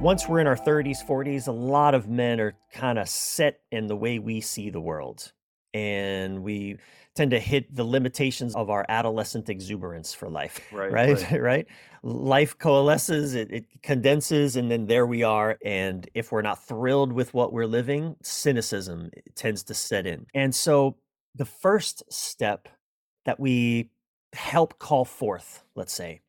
once we're in our 30s, 40s, a lot of men are kind of set in the way we see the world. And we tend to hit the limitations of our adolescent exuberance for life. Right. Right. Right. Right. Life coalesces, it, it condenses, and then there we are. And if we're not thrilled with what we're living, cynicism eh, tends to set in. And so the first step that we help call forth, let's say,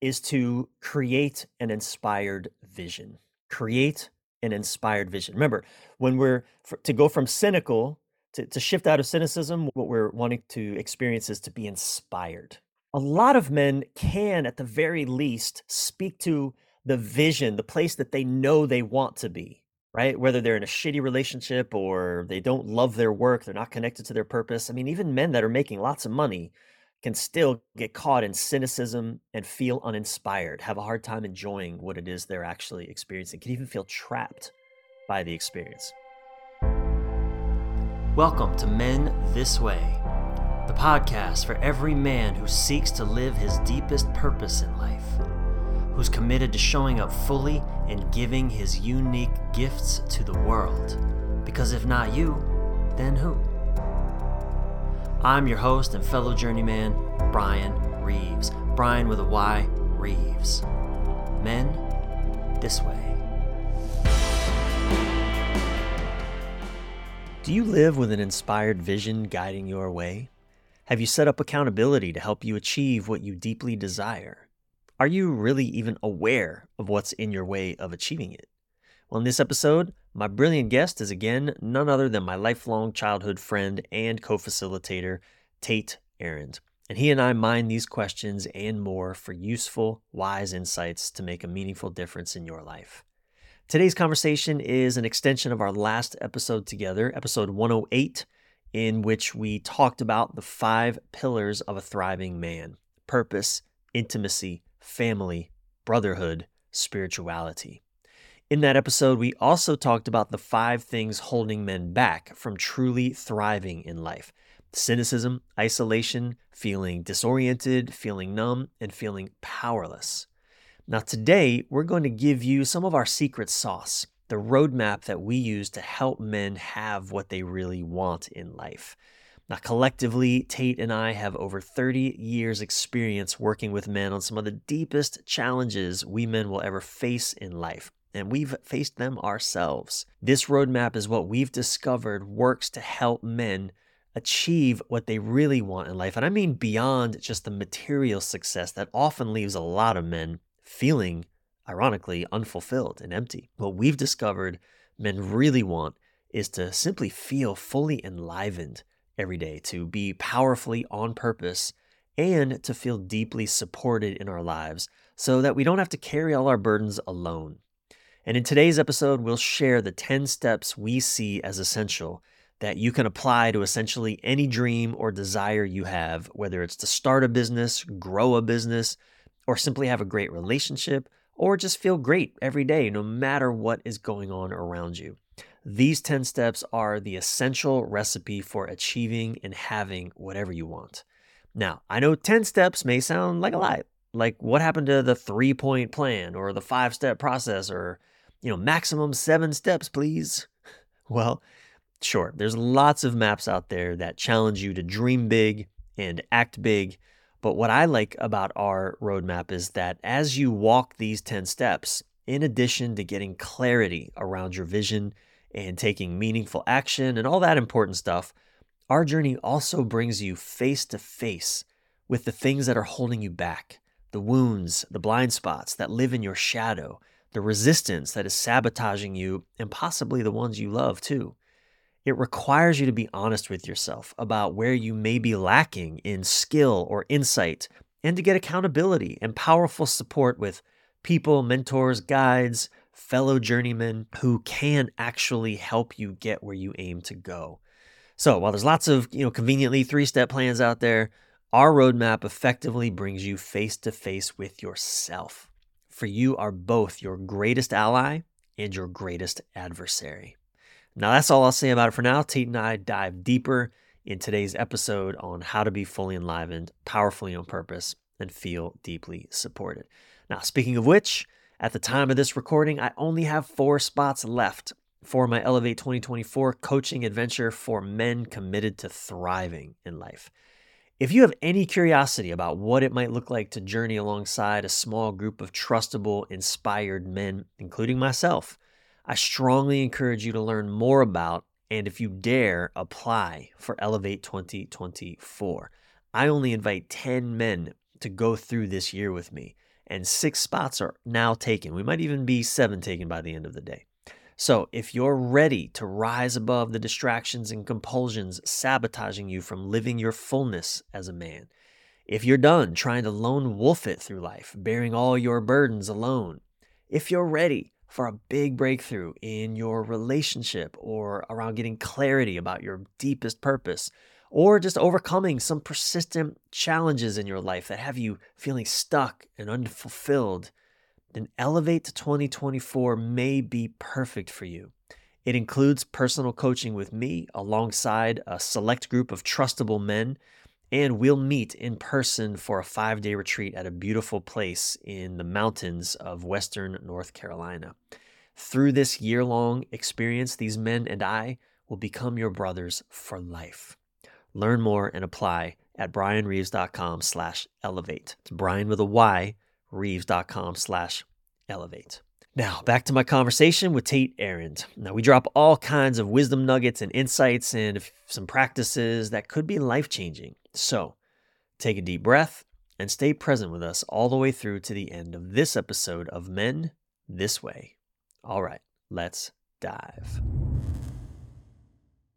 is to create an inspired vision. Create an inspired vision. Remember, when we're for, to go from cynical to, to shift out of cynicism, what we're wanting to experience is to be inspired. A lot of men can, at the very least, speak to the vision, the place that they know they want to be, right? Whether they're in a shitty relationship or they don't love their work, they're not connected to their purpose. I mean, even men that are making lots of money can still get caught in cynicism and feel uninspired, have a hard time enjoying what it is they're actually experiencing, can even feel trapped by the experience. Welcome to Men This Way, the podcast for every man who seeks to live his deepest purpose in life, who's committed to showing up fully and giving his unique gifts to the world. Because if not you, then who? I'm your host and fellow journeyman, Brian Reeves. Brian with a Y, Reeves. Men, this way. Do you live with an inspired vision guiding your way? Have you set up accountability to help you achieve what you deeply desire? Are you really even aware of what's in your way of achieving it? In this episode, my brilliant guest is again none other than my lifelong childhood friend and co facilitator, Tait Arend. And he and I mine these questions and more for useful, wise insights to make a meaningful difference in your life. Today's conversation is an extension of our last episode together, episode 108, in which we talked about the five pillars of a thriving man purpose, intimacy, family, brotherhood, spirituality. In that episode, we also talked about the five things holding men back from truly thriving in life cynicism, isolation, feeling disoriented, feeling numb, and feeling powerless. Now, today, we're going to give you some of our secret sauce, the roadmap that we use to help men have what they really want in life. Now, collectively, Tait and I have over 30 years' experience working with men on some of the deepest challenges we men will ever face in life, and we've faced them ourselves. This roadmap is what we've discovered works to help men achieve what they really want in life. And I mean beyond just the material success that often leaves a lot of men feeling, ironically, unfulfilled and empty. What we've discovered men really want is to simply feel fully enlivened every day, to be powerfully on purpose, and to feel deeply supported in our lives so that we don't have to carry all our burdens alone. And in today's episode, we'll share the 10 steps we see as essential that you can apply to essentially any dream or desire you have, whether it's to start a business, grow a business, or simply have a great relationship, or just feel great every day, no matter what is going on around you. These 10 steps are the essential recipe for achieving and having whatever you want. Now, I know 10 steps may sound like a lot. Like what happened to the three point plan or the five step process or, you know, maximum seven steps, please? Well, sure, there's lots of maps out there that challenge you to dream big and act big but what I like about our roadmap is that as you walk these 10 steps, in addition to getting clarity around your vision and taking meaningful action and all that important stuff, our journey also brings you face to face with the things that are holding you back the wounds, the blind spots that live in your shadow, the resistance that is sabotaging you, and possibly the ones you love too. It requires you to be honest with yourself about where you may be lacking in skill or insight, and to get accountability and powerful support with people, mentors, guides, fellow journeymen who can actually help you get where you aim to go. So, while there's lots of, you know, conveniently three-step plans out there, our roadmap effectively brings you face to face with yourself. For you are both your greatest ally and your greatest adversary. Now, that's all I'll say about it for now. Tait and I dive deeper in today's episode on how to be fully enlivened, powerfully on purpose, and feel deeply supported. Now, speaking of which, At the time of this recording, I only have four spots left for my Elevate 2024 coaching adventure for men committed to thriving in life. If you have any curiosity about what it might look like to journey alongside a small group of trustable, inspired men, including myself, I strongly encourage you to learn more about and, if you dare, apply for Elevate 2024. I only invite 10 men to go through this year with me, and six spots are now taken. We might even be seven taken by the end of the day. So, if you're ready to rise above the distractions and compulsions sabotaging you from living your fullness as a man, if you're done trying to lone wolf it through life, bearing all your burdens alone, if you're ready for a big breakthrough in your relationship or around getting clarity about your deepest purpose, or just overcoming some persistent challenges in your life that have you feeling stuck and unfulfilled, then Elevate to 2024 may be perfect for you. It includes personal coaching with me alongside a select group of trustable men, and we'll meet in person for a five day retreat at a beautiful place in the mountains of Western North Carolina. Through this year long experience, these men and I will become your brothers for life. Learn more and apply at brianreeves.com slash elevate. It's Brian with a Y reeves.com slash elevate. Now, back to my conversation with Tait Arend. Now, we drop all kinds of wisdom nuggets and insights and some practices that could be life changing. So, take a deep breath and stay present with us all the way through to the end of this episode of Men This Way. All right, let's dive.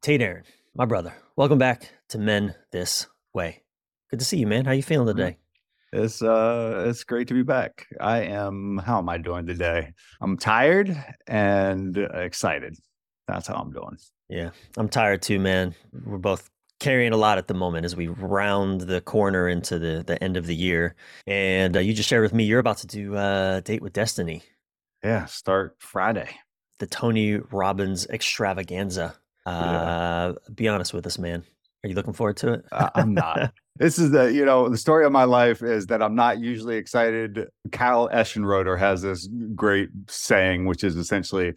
Tait Arend, my brother, welcome back to Men This Way. Good to see you, man. How you feeling mm-hmm. today? It's uh it's great to be back. I am how am I doing today? I'm tired and excited. That's how I'm doing. Yeah. I'm tired too, man. We're both carrying a lot at the moment as we round the corner into the the end of the year. And uh, you just shared with me you're about to do a date with destiny. Yeah, start Friday. The Tony Robbins extravaganza. Uh yeah. be honest with us, man. Are you looking forward to it? Uh, I'm not. This is the, you know, the story of my life is that I'm not usually excited. Kyle Eschenroeder has this great saying, which is essentially,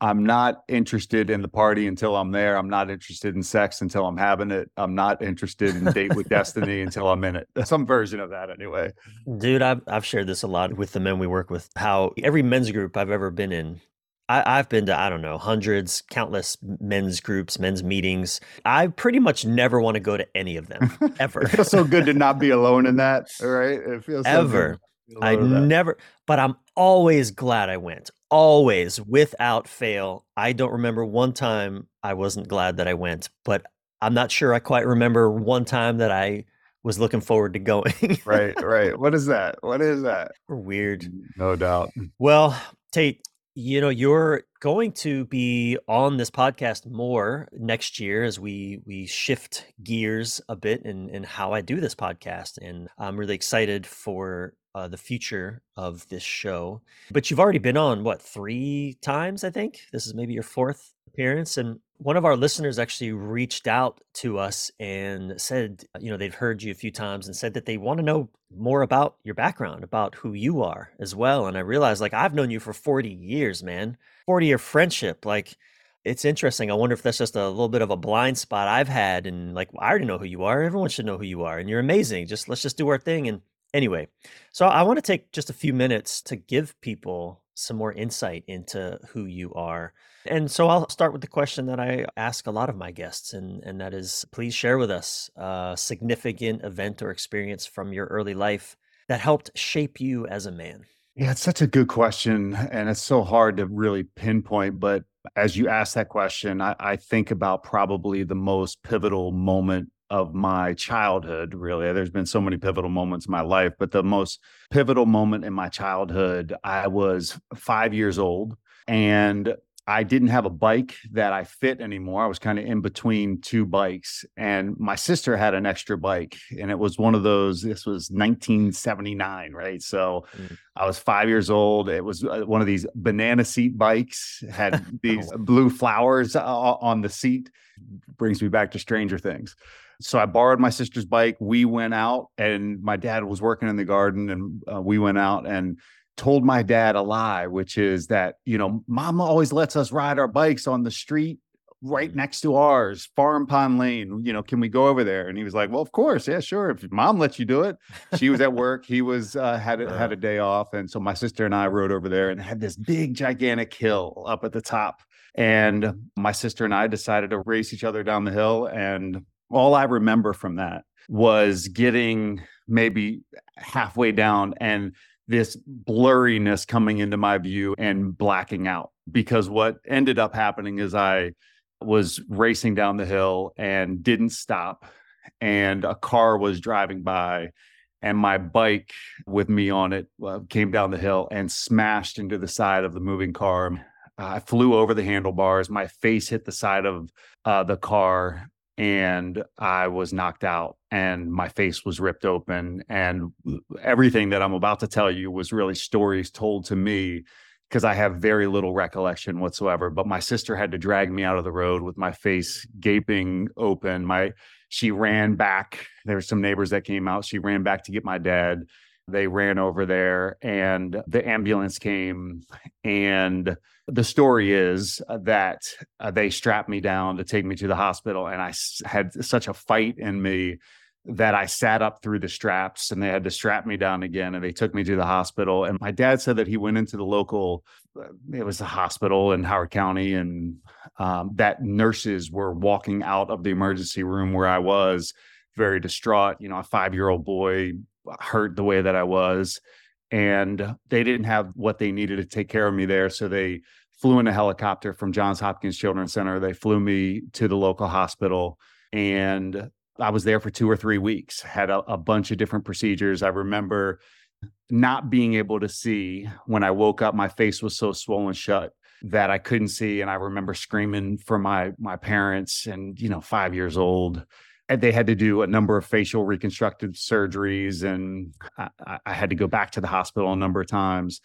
I'm not interested in the party until I'm there. I'm not interested in sex until I'm having it. I'm not interested in date with destiny until I'm in it. Some version of that, anyway. Dude, I've I've shared this a lot with the men we work with. How every men's group I've ever been in, I, have been to, I don't know, hundreds, countless men's groups, men's meetings. I pretty much never want to go to any of them ever. it feels so good to not be alone in that. Right. It feels so ever. I never, but I'm always glad I went. Always, without fail. I don't remember one time I wasn't glad that I went, but I'm not sure I quite remember one time that I was looking forward to going. right, right. What is that? What is that? We're weird. No doubt. Well, Tait, you know, you're going to be on this podcast more next year as we we shift gears a bit in in how I do this podcast, and I'm really excited for uh, the future of this show. But you've already been on what three times? I think this is maybe your fourth appearance, and one of our listeners actually reached out to us and said, you know, they've heard you a few times and said that they want to know more about your background, about who you are as well. And I realized, like, I've known you for 40 years, man, 40 year friendship. Like, it's interesting. I wonder if that's just a little bit of a blind spot I've had. And like, I already know who you are. Everyone should know who you are. And you're amazing. Just let's just do our thing. And anyway, so I want to take just a few minutes to give people some more insight into who you are. And so I'll start with the question that I ask a lot of my guests, and, and that is please share with us a significant event or experience from your early life that helped shape you as a man. Yeah, it's such a good question. And it's so hard to really pinpoint. But as you ask that question, I, I think about probably the most pivotal moment of my childhood, really. There's been so many pivotal moments in my life, but the most pivotal moment in my childhood, I was five years old and I didn't have a bike that I fit anymore. I was kind of in between two bikes, and my sister had an extra bike, and it was one of those. This was 1979, right? So mm. I was five years old. It was uh, one of these banana seat bikes, had these oh. blue flowers uh, on the seat. Brings me back to Stranger Things. So I borrowed my sister's bike. We went out, and my dad was working in the garden, and uh, we went out and told my dad a lie, which is that, you know, Mama always lets us ride our bikes on the street right mm. next to ours, Farm Pond Lane. You know, can we go over there? And he was like, "Well, of course, yeah, sure. If mom lets you do it." She was at work. He was uh, had a, had a day off, and so my sister and I rode over there and had this big, gigantic hill up at the top. And my sister and I decided to race each other down the hill. And all I remember from that was getting maybe halfway down and this blurriness coming into my view and blacking out because what ended up happening is I was racing down the hill and didn't stop and a car was driving by and my bike with me on it uh, came down the hill and smashed into the side of the moving car. I flew over the handlebars. My face hit the side of uh, the car and i was knocked out and my face was ripped open and everything that i'm about to tell you was really stories told to me because I have very little recollection whatsoever. But my sister had to drag me out of the road with my face gaping open. My she ran back. There were some neighbors that came out. She ran back to get my dad. They ran over there and the ambulance came. And the story is that uh, they strapped me down to take me to the hospital. And I had such a fight in me that I sat up through the straps and they had to strap me down again and they took me to the hospital. And my dad said that he went into the local, uh, it was a hospital in Howard County, and um, that nurses were walking out of the emergency room where I was very distraught. You know, a five year old boy hurt the way that I was. And they didn't have what they needed to take care of me there. So they flew in a helicopter from Johns Hopkins Children's Center. They flew me to the local hospital and I was there for two or three weeks, had a, a bunch of different procedures. I remember not being able to see when I woke up, my face was so swollen shut that I couldn't see. And I remember screaming for my my parents and, you know, five years old. They had to do a number of facial reconstructive surgeries. And I, I had to go back to the hospital a number of times.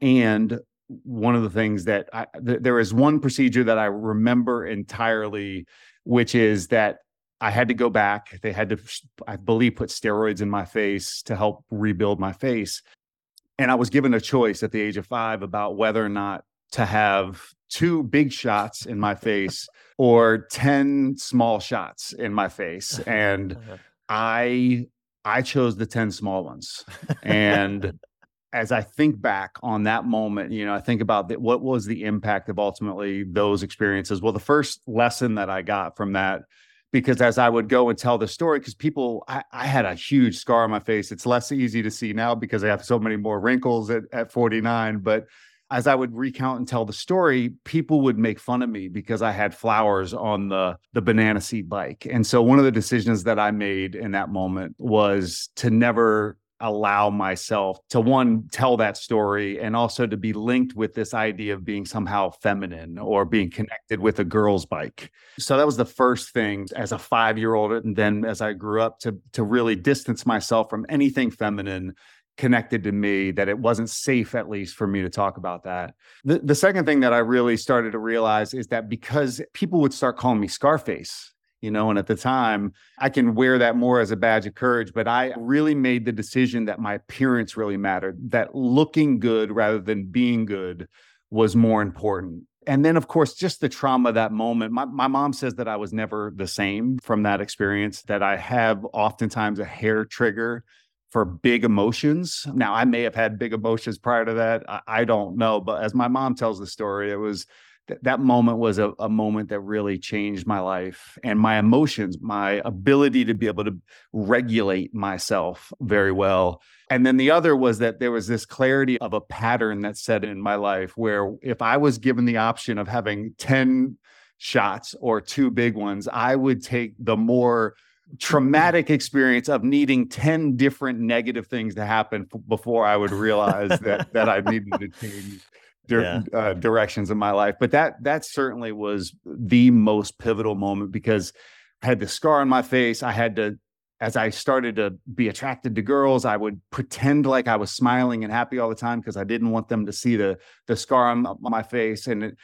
And one of the things that I, th- there is one procedure that I remember entirely, which is that I had to go back. They had to, I believe, put steroids in my face to help rebuild my face. And I was given a choice at the age of five about whether or not to have two big shots in my face or 10 small shots in my face. And. I, I chose the 10 small ones. And as I think back on that moment, you know, I think about what was the impact of ultimately those experiences. Well, the first lesson that I got from that because as I would go and tell the story, because people, I, I, had a huge scar on my face. It's less easy to see now because I have so many more wrinkles at, at 49. But as I would recount and tell the story, people would make fun of me because I had flowers on the the banana seat bike. And so one of the decisions that I made in that moment was to never allow myself to one tell that story and also to be linked with this idea of being somehow feminine or being connected with a girl's bike so that was the first thing as a 5 year old and then as i grew up to to really distance myself from anything feminine connected to me that it wasn't safe at least for me to talk about that. The, the second thing that i really started to realize is that because people would start calling me scarface you know and at the time i can wear that more as a badge of courage but i really made the decision that my appearance really mattered that looking good rather than being good was more important. And then of course just the trauma that moment my, my mom says that i was never the same from that experience that i have oftentimes a hair trigger for big emotions now i may have had big emotions prior to that I, I don't know but as my mom tells the story it was th- that moment was a, a moment that really changed my life and my emotions, my ability to be able to regulate myself very well. And then the other was that there was this clarity of a pattern that set in my life where if I was given the option of having 10 shots or two big ones, I would take the more traumatic experience of needing 10 different negative things to happen f- before I would realize that that I needed to change di- yeah. uh, directions in my life. But that that certainly was the most pivotal moment because I had the scar on my face. I had to, as I started to be attracted to girls, I would pretend like I was smiling and happy all the time because I didn't want them to see the the scar on, my face. And it,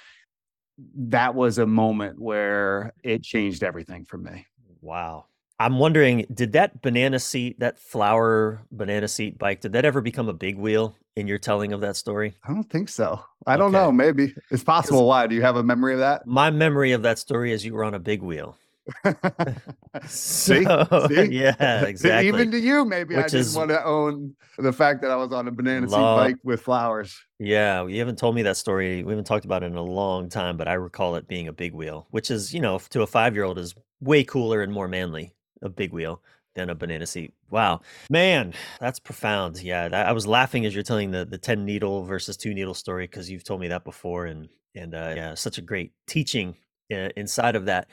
that was a moment where it changed everything for me. Wow. I'm wondering, did that banana seat, that flower banana seat bike, did that ever become a big wheel in your telling of that story? I don't think so. I don't know. Maybe it's possible. Why? Do you have a memory of that? My memory of that story is you were on a big wheel. See? So, See? yeah, exactly. Even to you, maybe I Which didn't is- want to own the fact that I was on a banana seat bike with flowers. Yeah, you haven't told me that story. We haven't talked about it in a long time, but I recall it being a big wheel, which is, you know, to a five year old is way cooler and more manly, a big wheel than a banana seat. Wow. Man, that's profound. Yeah. I was laughing as you're telling the, the 10 needle versus two needle story because you've told me that before. And, and uh, yeah, such a great teaching uh, inside of that.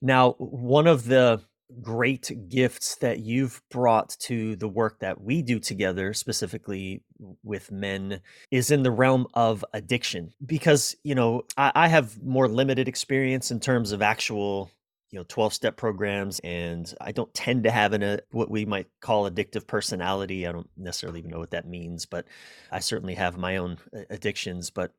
Now, one of the great gifts that you've brought to the work that we do together, specifically with men, is in the realm of addiction. Because, you know, I, I have more limited experience in terms of actual, you know, 12 step programs, and I don't tend to have an, a, what we might call addictive personality. I don't necessarily even know what that means, but I certainly have my own uh, addictions. But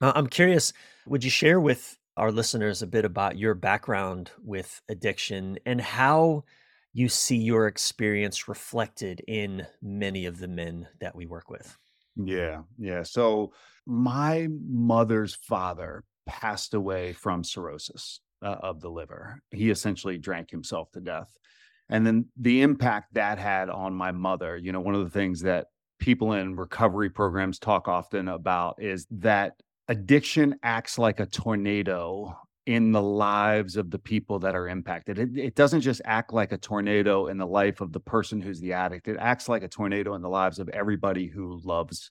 uh, I'm curious, would you share with our listeners a bit about your background with addiction and how you see your experience reflected in many of the men that we work with? Yeah, yeah. So my mother's father passed away from cirrhosis uh, of the liver. He essentially drank himself to death. And then the impact that had on my mother, you know, one of the things that people in recovery programs talk often about is that addiction acts like a tornado in the lives of the people that are impacted. It, it doesn't just act like a tornado in the life of the person who's the addict, it acts like a tornado in the lives of everybody who loves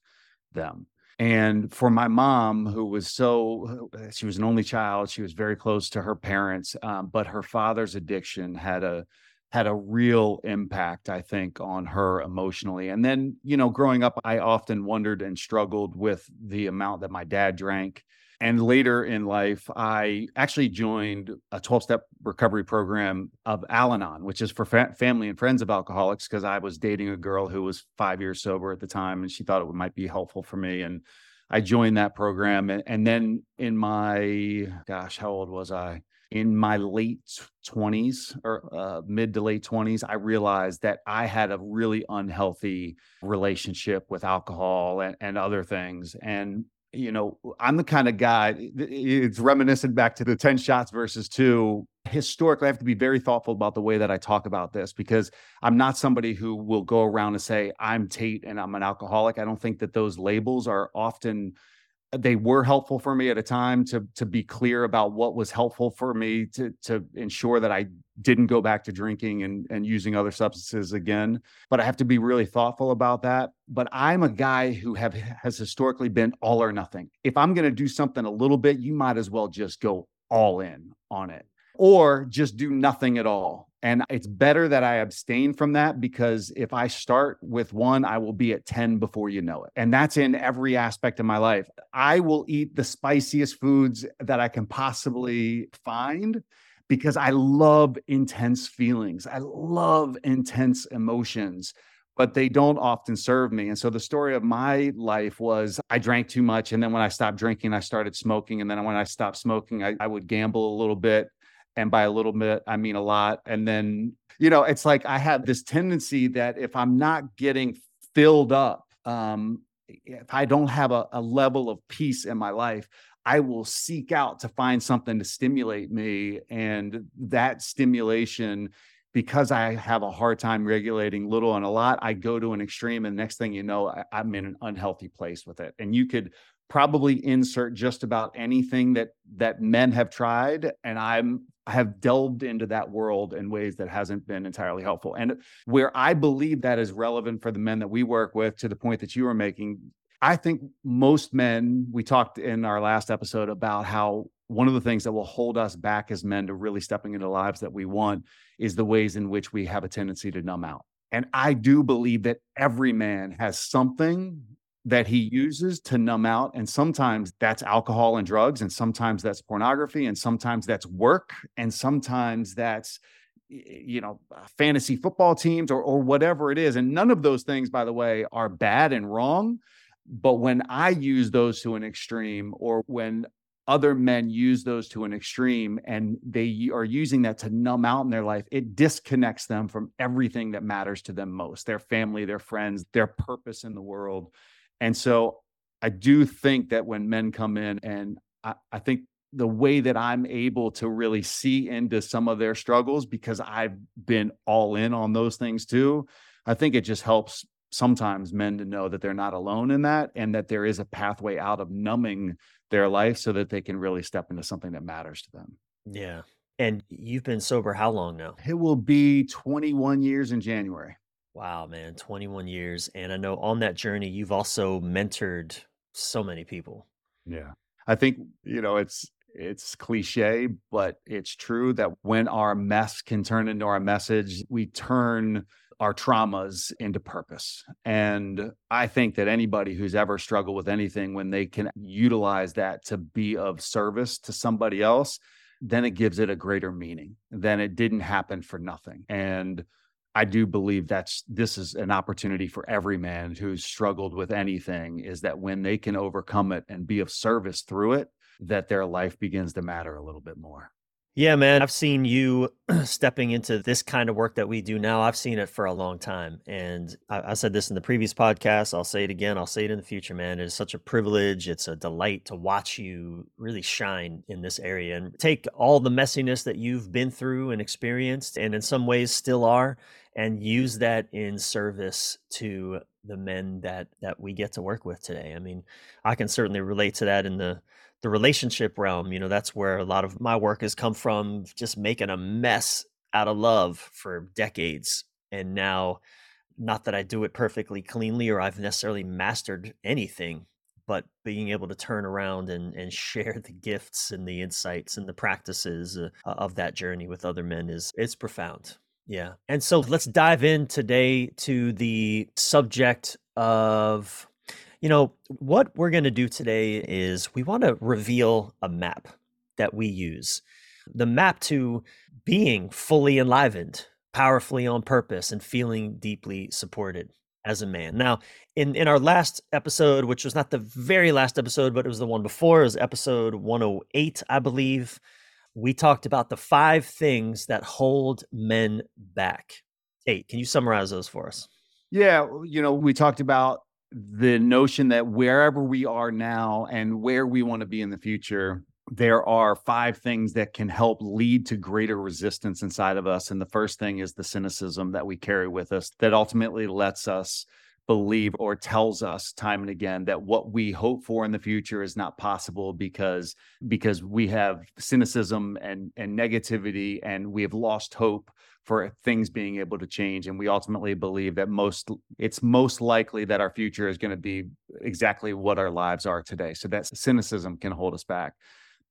them. And for my mom, who was so, she was an only child, she was very close to her parents, um, but her father's addiction had a, had a real impact, I think, on her emotionally. And then, you know, growing up, I often wondered and struggled with the amount that my dad drank. And later in life, I actually joined a 12 step recovery program of Al Anon, which is for fa- family and friends of alcoholics, because I was dating a girl who was five years sober at the time and she thought it might be helpful for me. And I joined that program. And, and then in my, gosh, how old was I? In my late 20s or uh, mid to late 20s, I realized that I had a really unhealthy relationship with alcohol and, and other things. And you know, I'm the kind of guy, it's reminiscent back to the 10 shots versus two. Historically, I have to be very thoughtful about the way that I talk about this because I'm not somebody who will go around and say, I'm Tait and I'm an alcoholic. I don't think that those labels are often they were helpful for me at a time to to be clear about what was helpful for me to to ensure that I didn't go back to drinking and and using other substances again. But I have to be really thoughtful about that. But I'm a guy who have has historically been all or nothing. If I'm going to do something a little bit you might as well just go all in on it or just do nothing at all and it's better that I abstain from that because if I start with one, I will be at 10 before you know it. And that's in every aspect of my life. I will eat the spiciest foods that I can possibly find because I love intense feelings. I love intense emotions. But they don't often serve me. And so the story of my life was I drank too much. And then when I stopped drinking, I started smoking. And then when I stopped smoking, I, I would gamble a little bit and by a little bit i mean a lot and then you know it's like i have this tendency that if i'm not getting filled up um if i don't have a, a level of peace in my life i will seek out to find something to stimulate me and that stimulation because i have a hard time regulating little and a lot i go to an extreme and next thing you know I, i'm in an unhealthy place with it and you could probably insert just about anything that that men have tried and i'm I have delved into that world in ways that hasn't been entirely helpful. And where I believe that is relevant for the men that we work with, to the point that you were making, I think most men, we talked in our last episode about how one of the things that will hold us back as men to really stepping into lives that we want is the ways in which we have a tendency to numb out. And I do believe that every man has something that he uses to numb out. And sometimes that's alcohol and drugs, and sometimes that's pornography, and sometimes that's work, and sometimes that's you know uh, fantasy football teams or or whatever it is and none of those things by the way are bad and wrong but when i use those to an extreme or when other men use those to an extreme and they are using that to numb out in their life, it disconnects them from everything that matters to them most their family, their friends, their purpose in the world. And so I do think that when men come in, and I, I think the way that I'm able to really see into some of their struggles because I've been all in on those things too, I think it just helps sometimes men to know that they're not alone in that and that there is a pathway out of numbing their life so that they can really step into something that matters to them. Yeah. And you've been sober how long now? It will be 21 years in January. Wow, man, 21 years. And I know on that journey, you've also mentored so many people. Yeah. I think, you know, it's, it's cliche, but it's true that when our mess can turn into our message, we turn our traumas into purpose. And I think that anybody who's ever struggled with anything, when they can utilize that to be of service to somebody else, then it gives it a greater meaning. Then it didn't happen for nothing. And I do believe that's this is an opportunity for every man who's struggled with anything is that when they can overcome it and be of service through it, that their life begins to matter a little bit more. Yeah, man, I've seen you stepping into this kind of work that we do now. I've seen it for a long time. And I, I, said this in the previous podcast. I'll say it again. I'll say it in the future, man. It is such a privilege. It's a delight to watch you really shine in this area and take all the messiness that you've been through and experienced, and in some ways still are, and use that in service to the men that that we get to work with today. I mean, I can certainly relate to that in the the relationship realm, you know, that's where a lot of my work has come from, just making a mess out of love for decades. And now, not that I do it perfectly cleanly or I've necessarily mastered anything, but being able to turn around and, and share the gifts and the insights and the practices uh, of that journey with other men is it's profound. Yeah. And so let's dive in today to the subject of you know, what we're going to do today is we want to reveal a map that we use. The map to being fully enlivened, powerfully on purpose, and feeling deeply supported as a man. Now, in, in our last episode, which was not the very last episode, but it was the one before, it was episode 108, I believe, we talked about the five things that hold men back. Eight. Can you summarize those for us? Yeah, you know, we talked about the notion that wherever we are now and where we want to be in the future, there are five things that can help lead to greater resistance inside of us. And the first thing is the cynicism that we carry with us that ultimately lets us believe or tells us time and again that what we hope for in the future is not possible because because we have cynicism and and negativity and we have lost hope for things being able to change and we ultimately believe that most it's most likely that our future is going to be exactly what our lives are today so that cynicism can hold us back.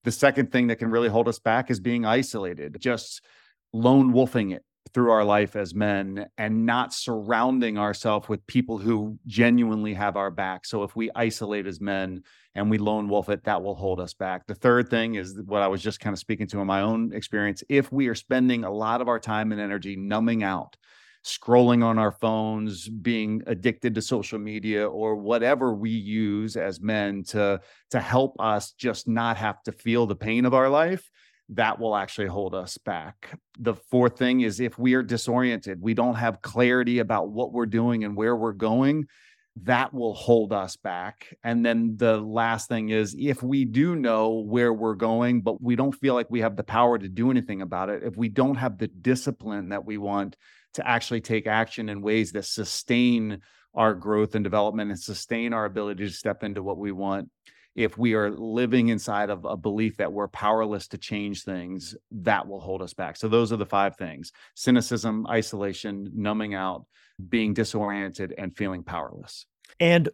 The second thing that can really hold us back is being isolated just lone wolfing it through our life as men and not surrounding ourselves with people who genuinely have our back. So if we isolate as men and we lone wolf it, that will hold us back. The third thing is what I was just kind of speaking to in my own experience. If we are spending a lot of our time and energy numbing out, scrolling on our phones, being addicted to social media or whatever we use as men to to help us just not have to feel the pain of our life, that will actually hold us back. The fourth thing is if we are disoriented, we don't have clarity about what we're doing and where we're going, that will hold us back. And then the last thing is if we do know where we're going, but we don't feel like we have the power to do anything about it, if we don't have the discipline that we want to actually take action in ways that sustain our growth and development and sustain our ability to step into what we want, if we are living inside of a belief that we're powerless to change things, that will hold us back. So those are the five things cynicism, isolation, numbing out, being disoriented, and feeling powerless. And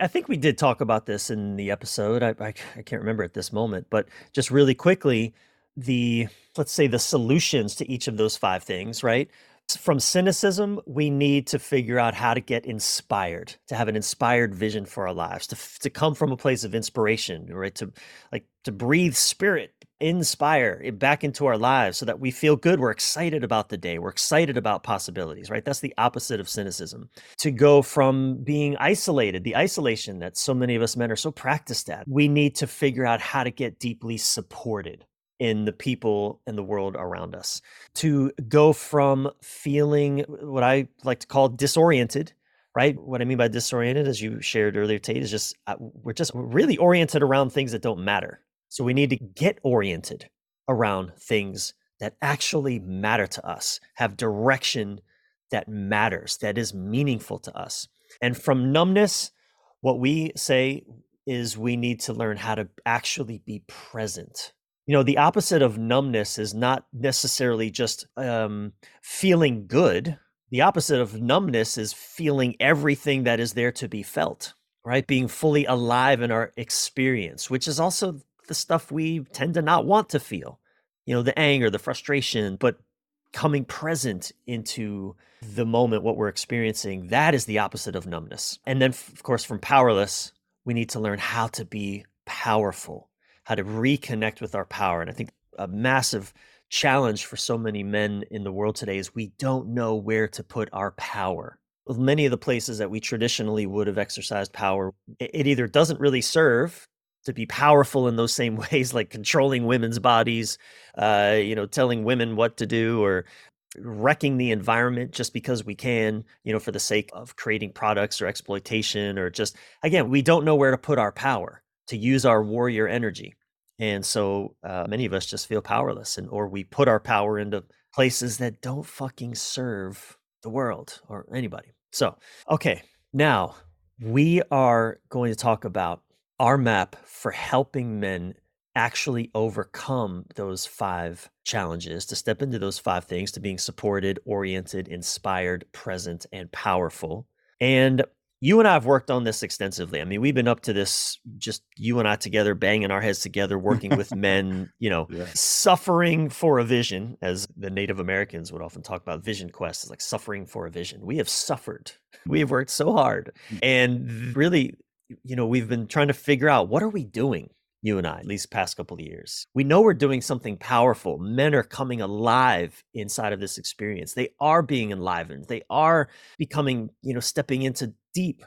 I think we did talk about this in the episode. I, I, I can't remember at this moment, but just really quickly, the let's say the solutions to each of those five things, right? From cynicism, we need to figure out how to get inspired, to have an inspired vision for our lives, to, to come from a place of inspiration, right? To like to breathe spirit, inspire it back into our lives so that we feel good. We're excited about the day. We're excited about possibilities, right? That's the opposite of cynicism. To go from being isolated, the isolation that so many of us men are so practiced at, we need to figure out how to get deeply supported in the people and the world around us. To go from feeling what I like to call disoriented, right? What I mean by disoriented, as you shared earlier, Tait, is just uh, we're just really oriented around things that don't matter. So we need to get oriented around things that actually matter to us, have direction that matters, that is meaningful to us. And from numbness, what we say is we need to learn how to actually be present you know the opposite of numbness is not necessarily just um, feeling good. The opposite of numbness is feeling everything that is there to be felt right? Being fully alive in our experience which is also the stuff we tend to not want to feel you know the anger the frustration but coming present into the moment what we're experiencing that is the opposite of numbness. And then of course from powerless we need to learn how to be powerful how to reconnect with our power. And I think a massive challenge for so many men in the world today is we don't know where to put our power. Many of the places that we traditionally would have exercised power, it either doesn't really serve to be powerful in those same ways, like controlling women's bodies, uh, you know, telling women what to do, or wrecking the environment just because we can, you know, for the sake of creating products or exploitation, or just again, we don't know where to put our power to use our warrior energy. And so uh, many of us just feel powerless, and or we put our power into places that don't fucking serve the world or anybody. So, okay, now we are going to talk about our map for helping men actually overcome those five challenges, to step into those five things, to being supported, oriented, inspired, present, and powerful. And you and I have worked on this extensively. I mean, we've been up to this just you and I together, banging our heads together, working with men, you know, yeah. suffering for a vision, as the Native Americans would often talk about vision quest, is like suffering for a vision. We have suffered. We have worked so hard. Mm. And really, you know, we've been trying to figure out what are we doing? you and I, at least past couple of years. We know we're doing something powerful. Men are coming alive inside of this experience. They are being enlivened. They are becoming, you know, stepping into deep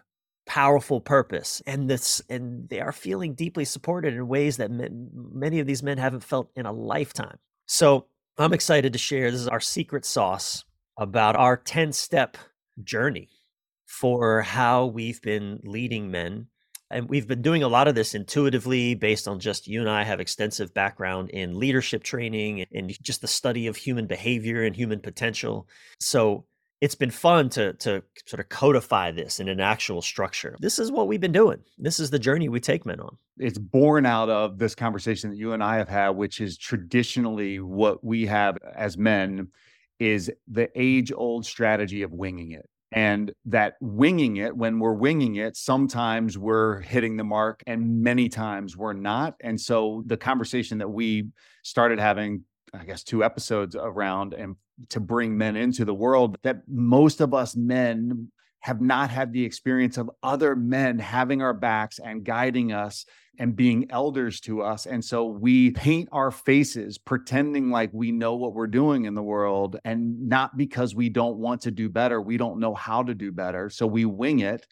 powerful purpose and this and they are feeling deeply supported in ways that men, many of these men haven't felt in a lifetime so i'm excited to share this is our secret sauce about our 10 step journey for how we've been leading men and we've been doing a lot of this intuitively based on just you and I have extensive background in leadership training and just the study of human behavior and human potential. So it's been fun to to sort of codify this in an actual structure. This is what we've been doing. This is the journey we take men on. It's born out of this conversation that you and I have had, which is traditionally what we have as men is the age old strategy of winging it. And that winging it, when we're winging it, sometimes we're hitting the mark and many times we're not. And so the conversation that we started having I guess two episodes around and to bring men into the world that most of us men have not had the experience of other men having our backs and guiding us and being elders to us. And so we paint our faces pretending like we know what we're doing in the world and not because we don't want to do better. We don't know how to do better. So we wing it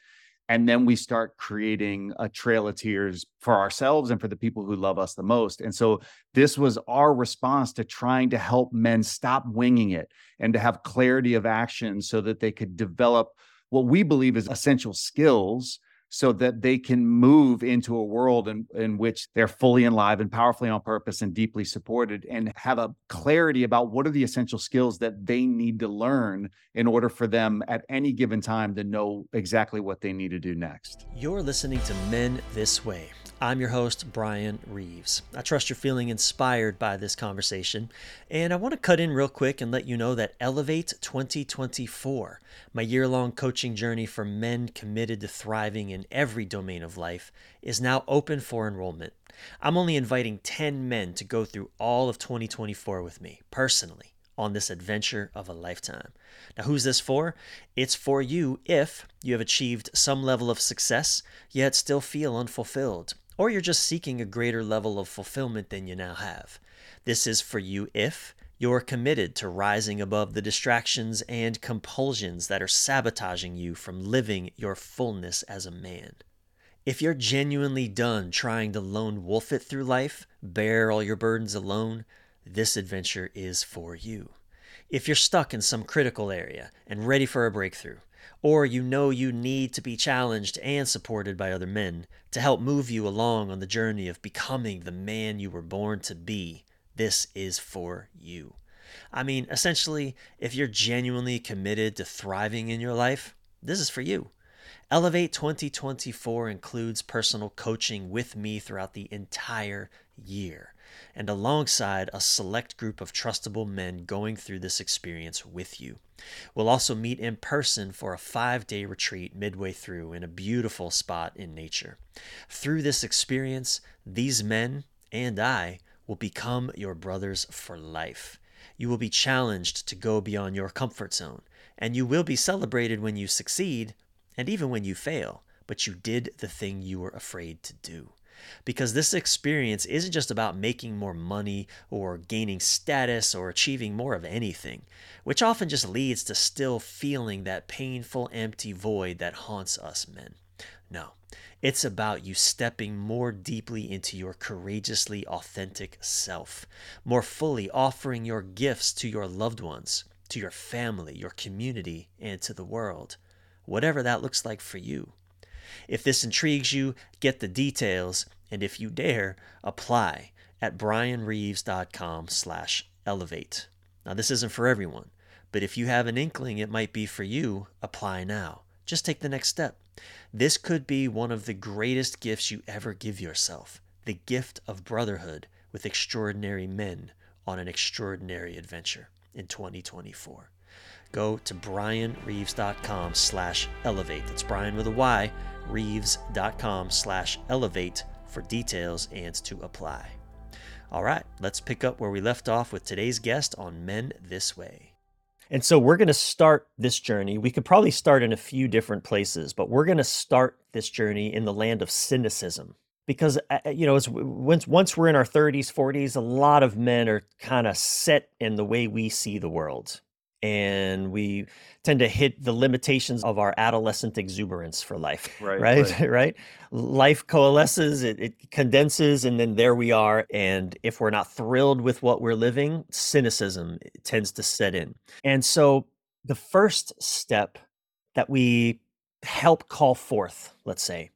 and then we start creating a trail of tears for ourselves and for the people who love us the most. And so this was our response to trying to help men stop winging it and to have clarity of action so that they could develop what we believe is essential skills so that they can move into a world in, in which they're fully alive and powerfully on purpose and deeply supported and have a clarity about what are the essential skills that they need to learn in order for them at any given time to know exactly what they need to do next. You're listening to Men This Way. I'm your host, Brian Reeves. I trust you're feeling inspired by this conversation, and I want to cut in real quick and let you know that Elevate 2024, my year long coaching journey for men committed to thriving in every domain of life, is now open for enrollment. I'm only inviting 10 men to go through all of 2024 with me, personally on this adventure of a lifetime. Now, who's this for? It's for you if you have achieved some level of success, yet still feel unfulfilled, or you're just seeking a greater level of fulfillment than you now have. This is for you if you're committed to rising above the distractions and compulsions that are sabotaging you from living your fullness as a man. If you're genuinely done trying to lone wolf it through life, bear all your burdens alone, this adventure is for you. If you're stuck in some critical area and ready for a breakthrough, or you know you need to be challenged and supported by other men to help move you along on the journey of becoming the man you were born to be, this is for you. I mean, essentially, if you're genuinely committed to thriving in your life, this is for you. Elevate 2024 includes personal coaching with me throughout the entire year and alongside a select group of trustable men going through this experience with you. We'll also meet in person for a five day retreat midway through in a beautiful spot in nature. Through this experience, these men and I will become your brothers for life. You will be challenged to go beyond your comfort zone, and you will be celebrated when you succeed and even when you fail, but you did the thing you were afraid to do. Because this experience isn't just about making more money or gaining status or achieving more of anything, which often just leads to still feeling that painful, empty void that haunts us men. No, it's about you stepping more deeply into your courageously authentic self, more fully offering your gifts to your loved ones, to your family, your community, and to the world whatever that looks like for you. If this intrigues you, get the details, and if you dare, apply at bryanreeves.com slash elevate. Now, this isn't for everyone, but if you have an inkling it might be for you, apply now. Just take the next step. This could be one of the greatest gifts you ever give yourself the gift of brotherhood with extraordinary men on an extraordinary adventure in 2024 go to bryanreeves.com slash elevate. That's Bryan with a Y, reeves.com slash elevate for details and to apply. All right, let's pick up where we left off with today's guest on Men This Way. And so we're going to start this journey. We could probably start in a few different places, but we're going to start this journey in the land of cynicism. Because uh, uh, you know, once once we're in our 30s, 40s, a lot of men are kind of set in the way we see the world and we tend to hit the limitations of our adolescent exuberance for life right right? right, right? life coalesces it, it, condenses and then there we are and if we're not thrilled with what we're living cynicism eh, tends to set in. And so the first step that we help call forth let's say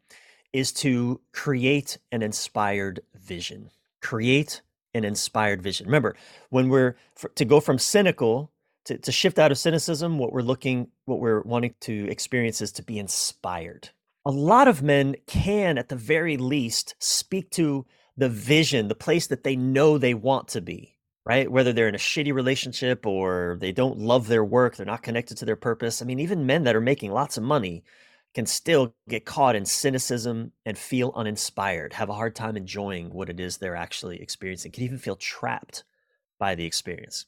is to create an inspired vision. Create an inspired vision. Remember when we're to go from cynical to, to shift out of cynicism, what we're looking, what we're wanting to experience is to be inspired. A lot of men can, at the very least, speak to the vision, the place that they know they want to be, right? Whether they're in a shitty relationship or they don't love their work, they're not connected to their purpose. I mean, even men that are making lots of money can still get caught in cynicism and feel uninspired, have a hard time enjoying what it is they're actually experiencing, can even feel trapped by the experience.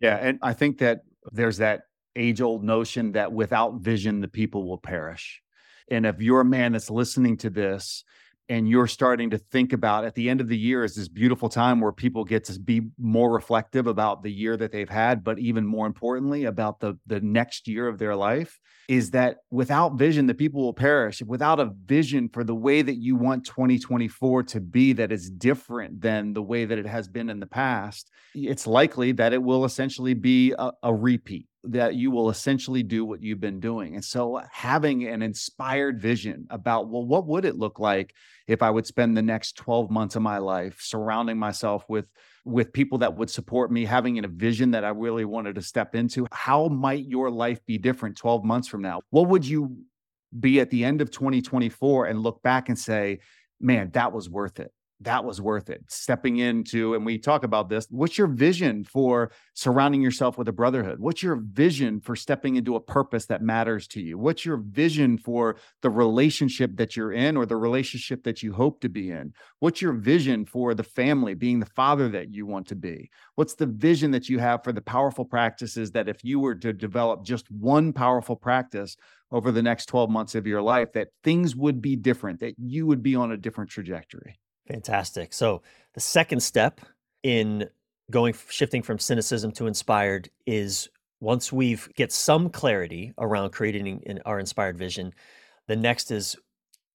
Yeah, and I think that there's that age old notion that without vision, the people will perish. And if you're a man that's listening to this and you're starting to think about at the end of the year is this beautiful time where people get to be more reflective about the year that they've had but even more importantly about the the next year of their life is that without vision the people will perish. Without a vision for the way that you want 2024 to be that is different than the way that it has been in the past it's likely that it will essentially be a, a repeat that you will essentially do what you've been doing. And so uh, having an inspired vision about, well, what would it look like if I would spend the next 12 months of my life surrounding myself with with people that would support me, having a vision that I really wanted to step into. How might your life be different 12 months from now? What would you be at the end of 2024 and look back and say, man, that was worth it? That was worth it. Stepping into, and we talk about this, what's your vision for surrounding yourself with a brotherhood? What's your vision for stepping into a purpose that matters to you? What's your vision for the relationship that you're in or the relationship that you hope to be in? What's your vision for the family, being the father that you want to be? What's the vision that you have for the powerful practices that if you were to develop just one powerful practice over the next 12 months of your life, that things would be different, that you would be on a different trajectory? Fantastic. So the second step in going shifting from cynicism to inspired is once we've get some clarity around creating in our inspired vision, the next is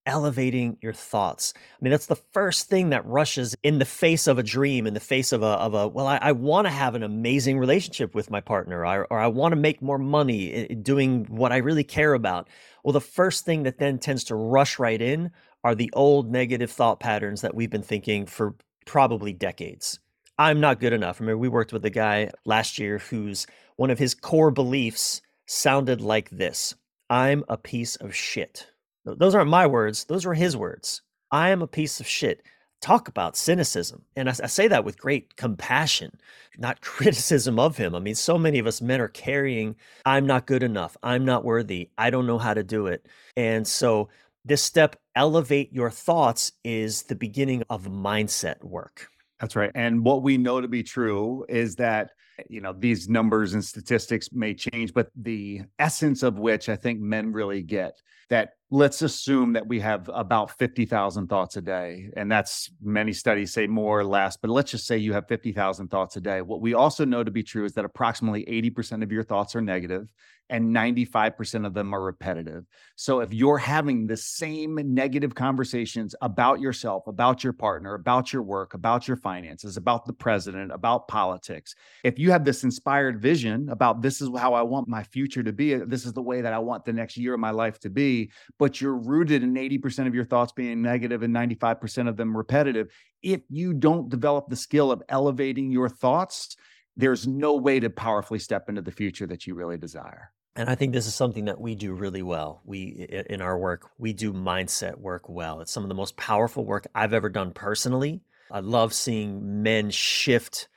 elevating your thoughts. I mean, that's the first thing that rushes in the face of a dream, in the face of a of a well, I, I want to have an amazing relationship with my partner, or, or I want to make more money eh, eh, doing what I really care about. Well, the first thing that then tends to rush right in are the old negative thought patterns that we've been thinking for probably decades. I'm not good enough. I mean, we worked with a guy last year whose one of his core beliefs sounded like this I'm a piece of shit. Those aren't my words, those were his words. I am a piece of shit. Talk about cynicism. And I, I, say that with great compassion, not criticism of him. I mean, so many of us men are carrying, I'm not good enough. I'm not worthy. I don't know how to do it. And so this step, elevate your thoughts, is the beginning of mindset work. That's right. And what we know to be true is that, you know, these numbers and statistics may change, but the essence of which I think men really get that let's assume that we have about 50,000 thoughts a day. And that's many studies say more or less, but let's just say you have 50,000 thoughts a day. What we also know to be true is that approximately 80% of your thoughts are negative and 95% of them are repetitive. So if you're having the same negative conversations about yourself, about your partner, about your work, about your finances, about the president, about politics, if you have this inspired vision about this is how I want my future to be, this is the way that I want the next year of my life to be, but you're rooted in 80% of your thoughts being negative and 95% of them repetitive, if you don't develop the skill of elevating your thoughts, there's no way to powerfully step into the future that you really desire. And I think this is something that we do really well. We in our work, we do mindset work well. It's some of the most powerful work I've ever done personally. I love seeing men shift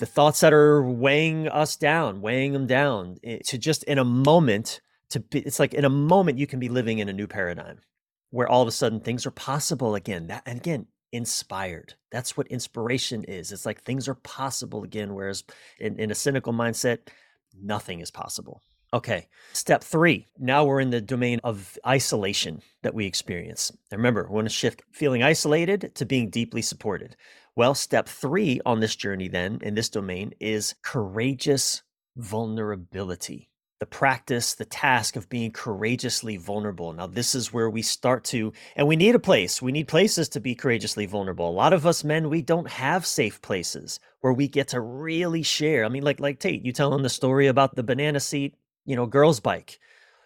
the thoughts that are weighing us down, weighing them down eh, to just in a moment to be it's like in a moment you can be living in a new paradigm where all of a sudden things are possible again. That and again, inspired. That's what inspiration is. It's like things are possible again, whereas in, in a cynical mindset, nothing is possible. Okay, step three. Now we're in the domain of isolation that we experience. And remember, we want to shift feeling isolated to being deeply supported. Well, step three on this journey, then, in this domain, is courageous vulnerability. The practice, the task of being courageously vulnerable. Now, this is where we start to, and we need a place. We need places to be courageously vulnerable. A lot of us men, we don't have safe places where we get to really share. I mean, like like Tait, you telling the story about the banana seat you know, girls' bike.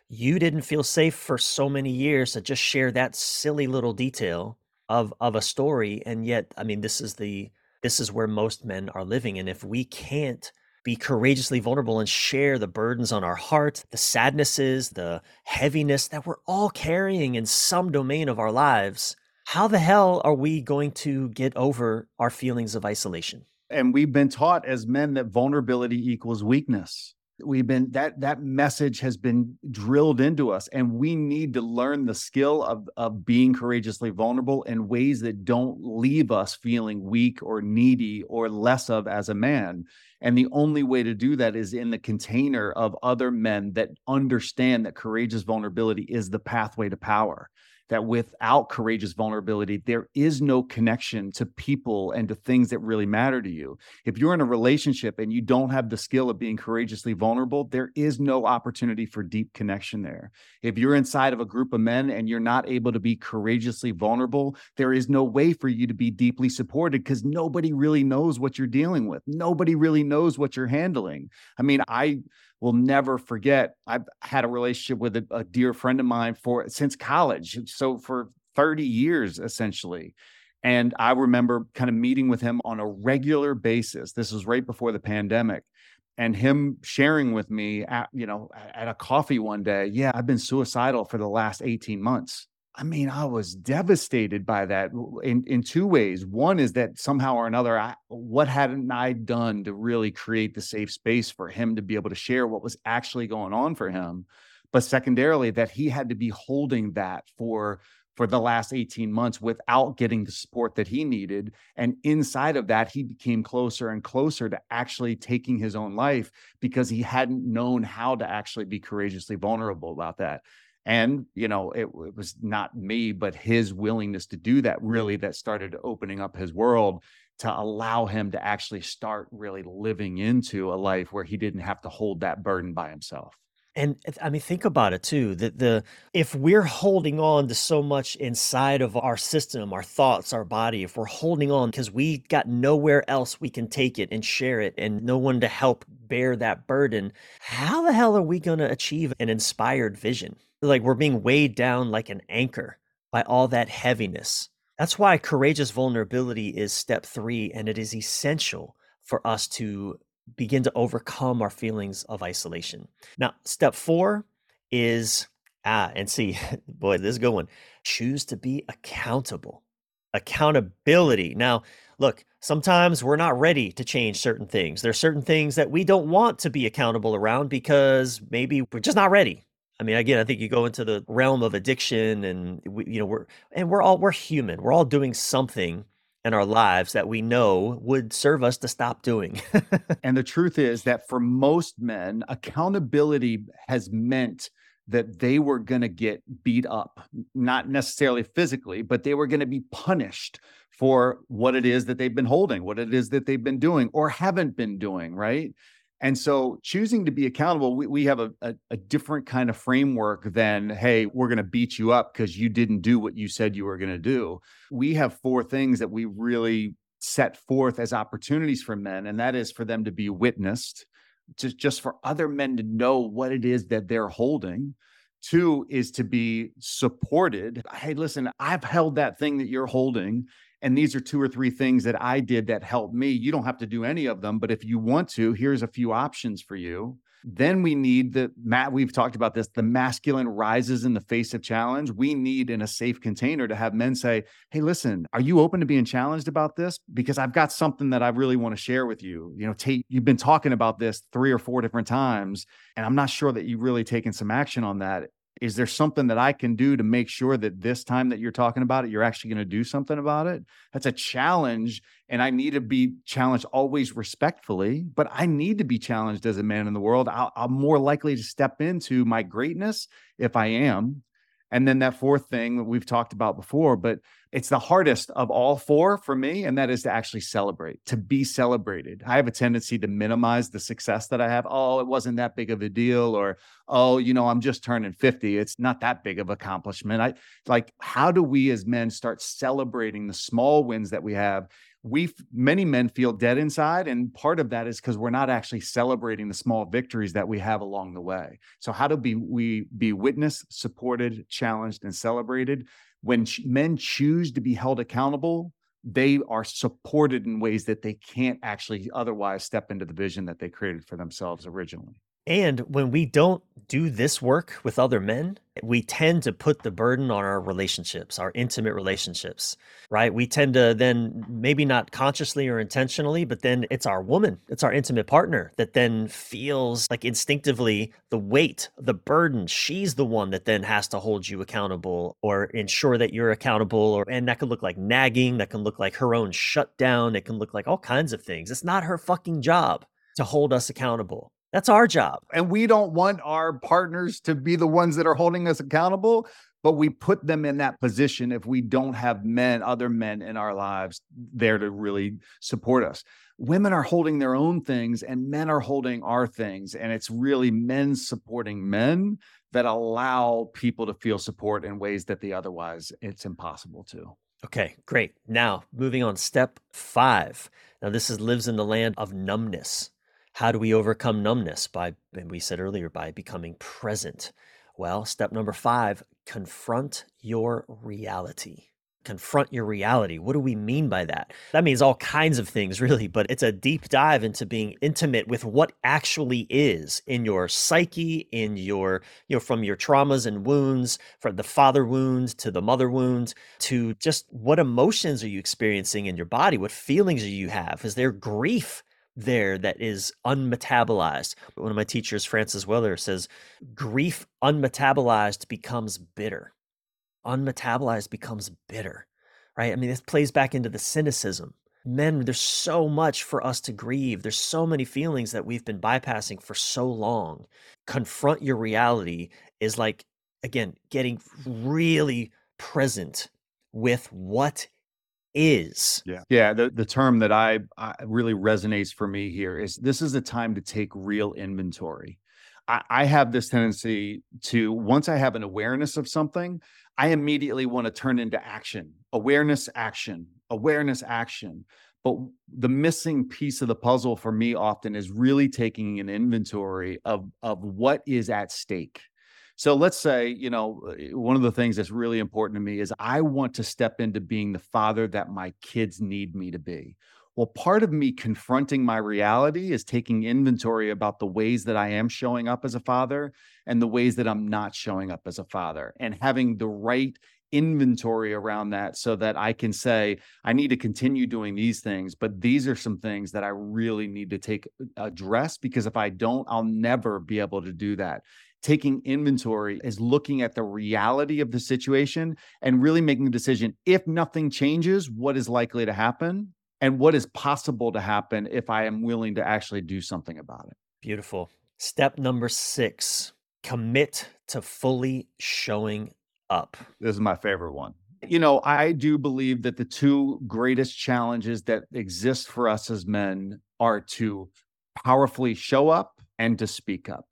You didn't feel safe for so many years to just share that silly little detail of of a story. And yet, I mean, this is the this is where most men are living. And if we can't be courageously vulnerable and share the burdens on our heart, the sadnesses, the heaviness that we're all carrying in some domain of our lives, how the hell are we going to get over our feelings of isolation? And we've been taught as men that vulnerability equals weakness we've been that that message has been drilled into us and we need to learn the skill of of being courageously vulnerable in ways that don't leave us feeling weak or needy or less of as a man. And the only way to do that is in the container of other men that understand that courageous vulnerability is the pathway to power that without courageous vulnerability, there is no connection to people and to things that really matter to you. If you're in a relationship and you don't have the skill of being courageously vulnerable, there is no opportunity for deep connection there. If you're inside of a group of men and you're not able to be courageously vulnerable, there is no way for you to be deeply supported because nobody really knows what you're dealing with. Nobody really knows what you're handling. I mean, I will never forget. I've had a relationship with a, a dear friend of mine for since college, so for 30 years essentially. And I remember kind of meeting with him on a regular basis. This was right before the pandemic. And him sharing with me at, you know, at a coffee one day, yeah, I've been suicidal for the last 18 months. I mean, I was devastated by that in in two ways. One is that somehow or another, I, what hadn't I done to really create the safe space for him to be able to share what was actually going on for him? But secondarily, that he had to be holding that for for the last 18 months without getting the support that he needed. And inside of that, he became closer and closer to actually taking his own life because he hadn't known how to actually be courageously vulnerable about that and you know it, it, was not me but his willingness to do that really that started opening up his world to allow him to actually start really living into a life where he didn't have to hold that burden by himself and I mean, think about it too. That the if we're holding on to so much inside of our system, our thoughts, our body, if we're holding on because we got nowhere else we can take it and share it, and no one to help bear that burden, how the hell are we going to achieve an inspired vision? Like we're being weighed down like an anchor by all that heaviness. That's why courageous vulnerability is step three, and it is essential for us to begin to overcome our feelings of isolation. Now, step four is ah, and see, boy, this is going. Choose to be accountable. Accountability. Now, look, sometimes we're not ready to change certain things. There are certain things that we don't want to be accountable around because maybe we're just not ready. I mean, again, I think you go into the realm of addiction, and we, you know, we're and we're all we're human. We're all doing something in our lives that we know would serve us to stop doing. and the truth is that for most men, accountability has meant that they were going to get beat up, not necessarily physically, but they were going to be punished for what it is that they've been holding, what it is that they've been doing or haven't been doing, right? And so choosing to be accountable, we, we have a, a, a different kind of framework than, hey, we're going to beat you up because you didn't do what you said you were going to do. We have four things that we really set forth as opportunities for men, and that is for them to be witnessed, just, just for other men to know what it is that they're holding. Two is to be supported. Hey, listen, I've held that thing that you're holding and these are two or three things that I did that helped me. You don't have to do any of them, but if you want to, here's a few options for you. Then we need the Matt, we've talked about this, the masculine rises in the face of challenge. We need in a safe container to have men say, Hey, listen, are you open to being challenged about this? Because I've got something that I really want to share with you. You know, Tait, you've been talking about this three or four different times, and I'm not sure that you've really taken some action on that is there something that I can do to make sure that this time that you're talking about it, you're actually going to do something about it? That's a challenge. And I need to be challenged always respectfully, but I need to be challenged as a man in the world. i am more likely to step into my greatness if I am and then that fourth thing that we've talked about before, but it's the hardest of all four for me, and that is to actually celebrate, to be celebrated. I have a tendency to minimize the success that I have. Oh, it wasn't that big of a deal, or oh, you know, I'm just turning 50. It's not that big of accomplishment. I like, how do we as men start celebrating the small wins that we have we many men feel dead inside and part of that is because we're not actually celebrating the small victories that we have along the way so how do we, we be witnessed supported challenged and celebrated when men choose to be held accountable they are supported in ways that they can't actually otherwise step into the vision that they created for themselves originally and when we don't do this work with other men, we tend to put the burden on our relationships, our intimate relationships, right? We tend to then, maybe not consciously or intentionally, but then it's our woman, it's our intimate partner that then feels like instinctively the weight, the burden. She's the one that then has to hold you accountable or ensure that you're accountable. Or, and that could look like nagging, that can look like her own shutdown, it can look like all kinds of things. It's not her fucking job to hold us accountable. That's our job. And we don't want our partners to be the ones that are holding us accountable, but we put them in that position if we don't have men, other men in our lives there to really support us. Women are holding their own things and men are holding our things. And it's really men supporting men that allow people to feel support in ways that the otherwise it's impossible to. Okay, great. Now, moving on, step five. Now, this is lives in the land of numbness. How do we overcome numbness? By, and we said earlier, by becoming present. Well, step number five confront your reality. confront your reality. What do we mean by that? That means all kinds of things, really, but it's a deep dive into being intimate with what actually is in your psyche, in your, you know, from your traumas and wounds, from the father wound to the mother wound, to just what emotions are you experiencing in your body? What feelings do you have? Is there grief? There that is unmetabolized. But one of my teachers, Francis Weller, says grief unmetabolized becomes bitter unmetabolized becomes bitter, right? I mean, this plays back into the cynicism. Men, there's so much for us to grieve. There's so many feelings that we've been bypassing for so long. Confront your reality is like, again, getting really present with what is. Yeah. Yeah. The, the term that I, I really resonates for me here is this is a time to take real inventory. I, I have this tendency to, once I have an awareness of something, I immediately want to turn into action, awareness, action, awareness, action. But the missing piece of the puzzle for me often is really taking an inventory of, of what is at stake. So let's say, you know, uh, one of the things that's really important to me is I want to step into being the father that my kids need me to be. Well, part of me confronting my reality is taking inventory about the ways that I am showing up as a father and the ways that I'm not showing up as a father and having the right inventory around that so that I can say, I need to continue doing these things, but these are some things that I really need to take uh, address because if I don't, I'll never be able to do that. Taking inventory is looking at the reality of the situation and really making a decision. If nothing changes, what is likely to happen? and what is possible to happen if I am willing to actually do something about it. Beautiful. Step number six commit to fully showing up. This is my favorite one. You know, I do believe that the two greatest challenges that exist for us as men are to powerfully show up and to speak up.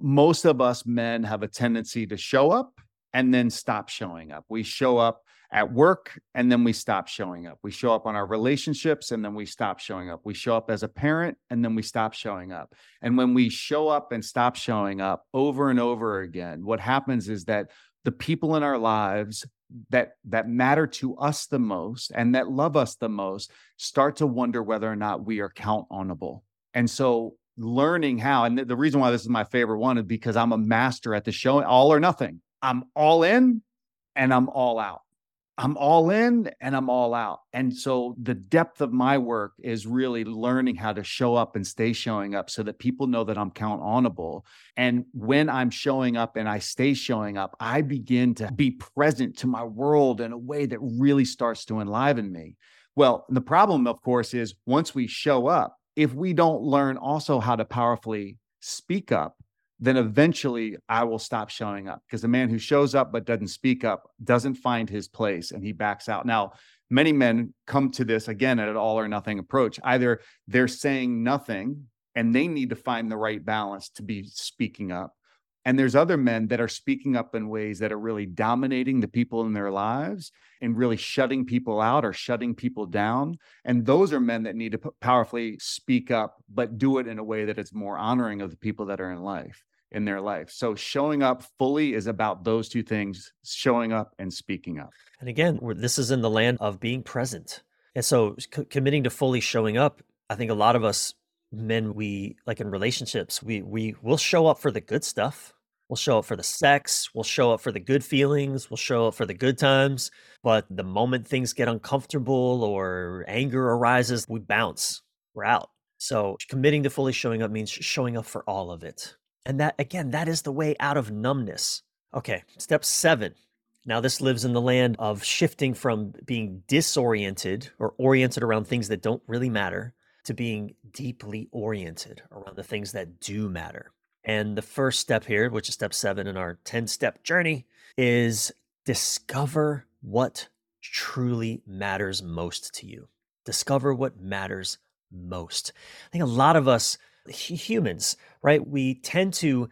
Most of us men have a tendency to show up and then stop showing up. We show up at work and then we stop showing up. We show up on our relationships and then we stop showing up. We show up as a parent and then we stop showing up. And when we show up and stop showing up over and over again, what happens is that the people in our lives that that matter to us the most and that love us the most start to wonder whether or not we are count onable. And so learning how and the reason why this is my favorite one is because I'm a master at the showing all or nothing. I'm all in and I'm all out. I'm all in and I'm all out. And so the depth of my work is really learning how to show up and stay showing up so that people know that I'm count onable. And when I'm showing up and I stay showing up, I begin to be present to my world in a way that really starts to enliven me. Well, the problem, of course, is once we show up, if we don't learn also how to powerfully speak up, then eventually I will stop showing up because the man who shows up but doesn't speak up doesn't find his place and he backs out. Now, many men come to this again at an all or nothing approach. Either they're saying nothing and they need to find the right balance to be speaking up. And there's other men that are speaking up in ways that are really dominating the people in their lives and really shutting people out or shutting people down. And those are men that need to powerfully speak up, but do it in a way that it's more honoring of the people that are in life in their life. So showing up fully is about those two things, showing up and speaking up. And again, this is in the land of being present. And so c- committing to fully showing up, I think a lot of us men we like in relationships, we we will show up for the good stuff. We'll show up for the sex, we'll show up for the good feelings, we'll show up for the good times, but the moment things get uncomfortable or anger arises, we bounce. We're out. So committing to fully showing up means showing up for all of it. And that, again, that is the way out of numbness. Okay, step seven. Now, this lives in the land of shifting from being disoriented or oriented around things that don't really matter to being deeply oriented around the things that do matter. And the first step here, which is step seven in our 10 step journey, is discover what truly matters most to you. Discover what matters most. I think a lot of us humans, right? We tend to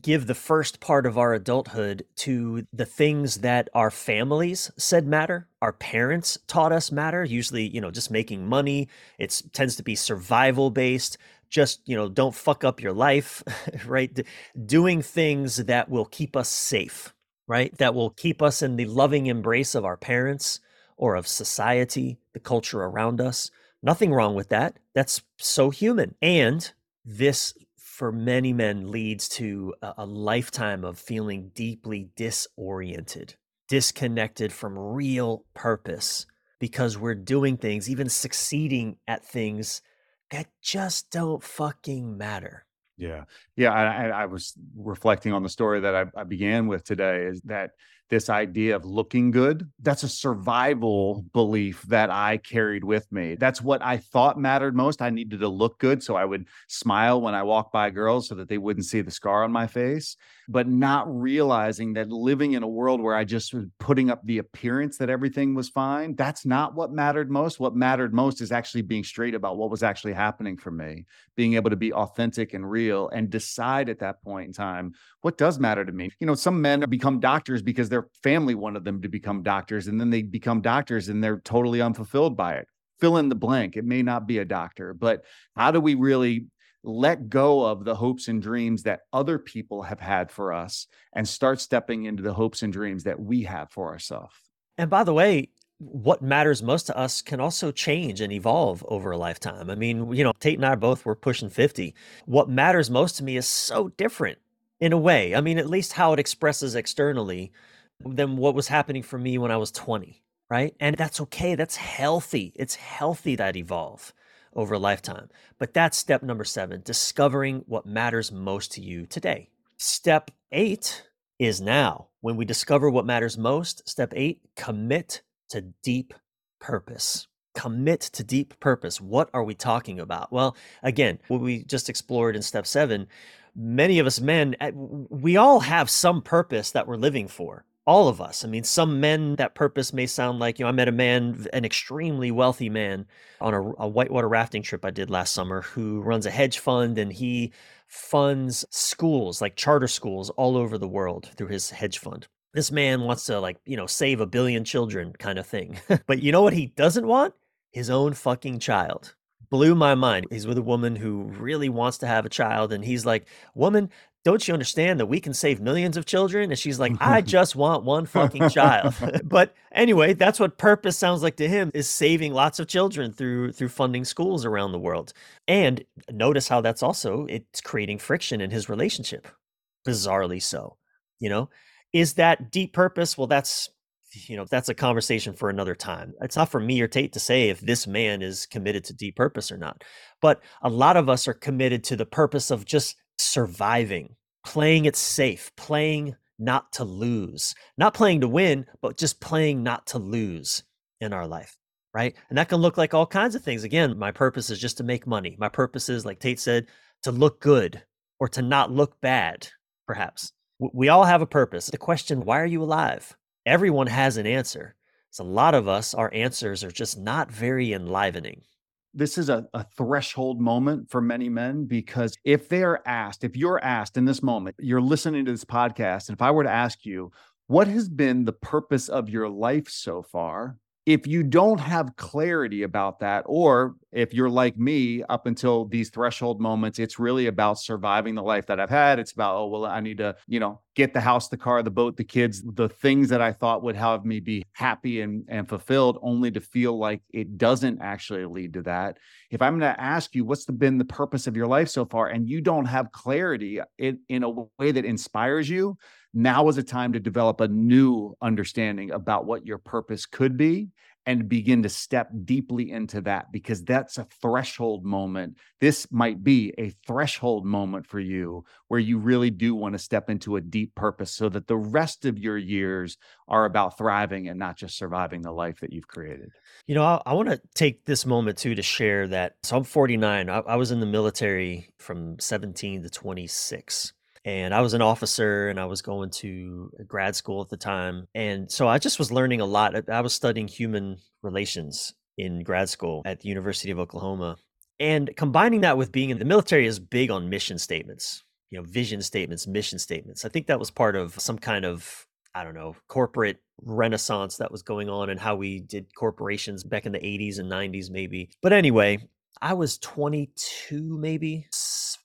give the first part of our adulthood to the things that our families said matter, our parents taught us matter, usually, you know, just making money. It tends to be survival based. Just, you know, don't fuck up your life, right? doing things that will keep us safe, right? That will keep us in the loving embrace of our parents or of society, the culture around us. Nothing wrong with that. That's so human. And this, for many men, leads to a, a lifetime of feeling deeply disoriented, disconnected from real purpose because we're doing things, even succeeding at things that just don't fucking matter. Yeah. Yeah. I, I was reflecting on the story that I, I began with today is that this idea of looking good. That's a survival mm-hmm. belief that I carried with me. That's what I thought mattered most. I needed to look good. So I would smile when I walked by girls so that they wouldn't see the scar on my face, but not realizing that living in a world where I just was putting up the appearance that everything was fine, that's not what mattered most. What mattered most is actually being straight about what was actually happening for me, being able to be authentic and real and decide at that point in time what does matter to me. You know, some men become doctors because their family wanted them to become doctors and then they become doctors and they're totally unfulfilled by it. Fill in the blank. It may not be a doctor, but how do we really let go of the hopes and dreams that other people have had for us and start stepping into the hopes and dreams that we have for ourselves? And by the way, what matters most to us can also change and evolve over a lifetime. I mean, you know, Tait and I both were pushing 50. What matters most to me is so different in a way. I mean, at least how it expresses externally than what was happening for me when I was 20, right? And that's okay. That's healthy. It's healthy that evolve over a lifetime. But that's step number seven discovering what matters most to you today. Step eight is now. When we discover what matters most, step eight, commit to deep purpose. Commit to deep purpose. What are we talking about? Well, again, what we just explored in step seven, many of us men, eh, we all have some purpose that we're living for all of us. I mean, some men that purpose may sound like, you know, I met a man, an extremely wealthy man on a, a, whitewater rafting trip I did last summer who runs a hedge fund and he funds schools, like charter schools all over the world through his hedge fund. This man wants to, like, you know, save a billion children kind of thing. but you know what he doesn't want? His own fucking child blew my mind. He's with a woman who really wants to have a child. And he's like, Woman, don't you understand that we can save millions of children? And she's like, I just want one fucking child. but anyway, that's what purpose sounds like to him is saving lots of children through through funding schools around the world. And notice how that's also it's creating friction in his relationship. Bizarrely so. You know, is that deep purpose? Well, that's you know, that's a conversation for another time. It's not for me or Tait to say if this man is committed to deep purpose or not. But a lot of us are committed to the purpose of just surviving, playing it safe, playing not to lose, not playing to win, but just playing not to lose in our life. Right. And that can look like all kinds of things. Again, my purpose is just to make money. My purpose is, like Tait said, to look good or to not look bad, perhaps. We all have a purpose. The question, why are you alive? Everyone has an answer. So a lot of us, our answers are just not very enlivening this is a, a, threshold moment for many men because if they are asked, if you're asked in this moment, you're listening to this podcast, and if I were to ask you, what has been the purpose of your life so far? If you don't have clarity about that, or if you're like me up until these threshold moments, it's really about surviving the life that I've had. It's about, oh, well, I need to, you know, get the house, the car, the boat, the kids, the things that I thought would have me be happy and, and fulfilled, only to feel like it doesn't actually lead to that. If I'm going to ask you, what's the, been the purpose of your life so far, and you don't have clarity in, in a way that inspires you, now is a time to develop a new understanding about what your purpose could be and begin to step deeply into that because that's a threshold moment. This might be a threshold moment for you where you really do want to step into a deep purpose so that the rest of your years are about thriving and not just surviving the life that you've created. You know, I, I want to take this moment too to share that. So I'm 49. I, I was in the military from 17 to 26 and I was an officer and I was going to grad school at the time. And so I just was learning a lot. I was studying human relations in grad school at the University of Oklahoma. And combining that with being in the military is big on mission statements, you know, vision statements, mission statements. I think that was part of some kind of, I don't know, corporate renaissance that was going on and how we did corporations back in the 80s and 90s, maybe. But anyway, I was 22, maybe,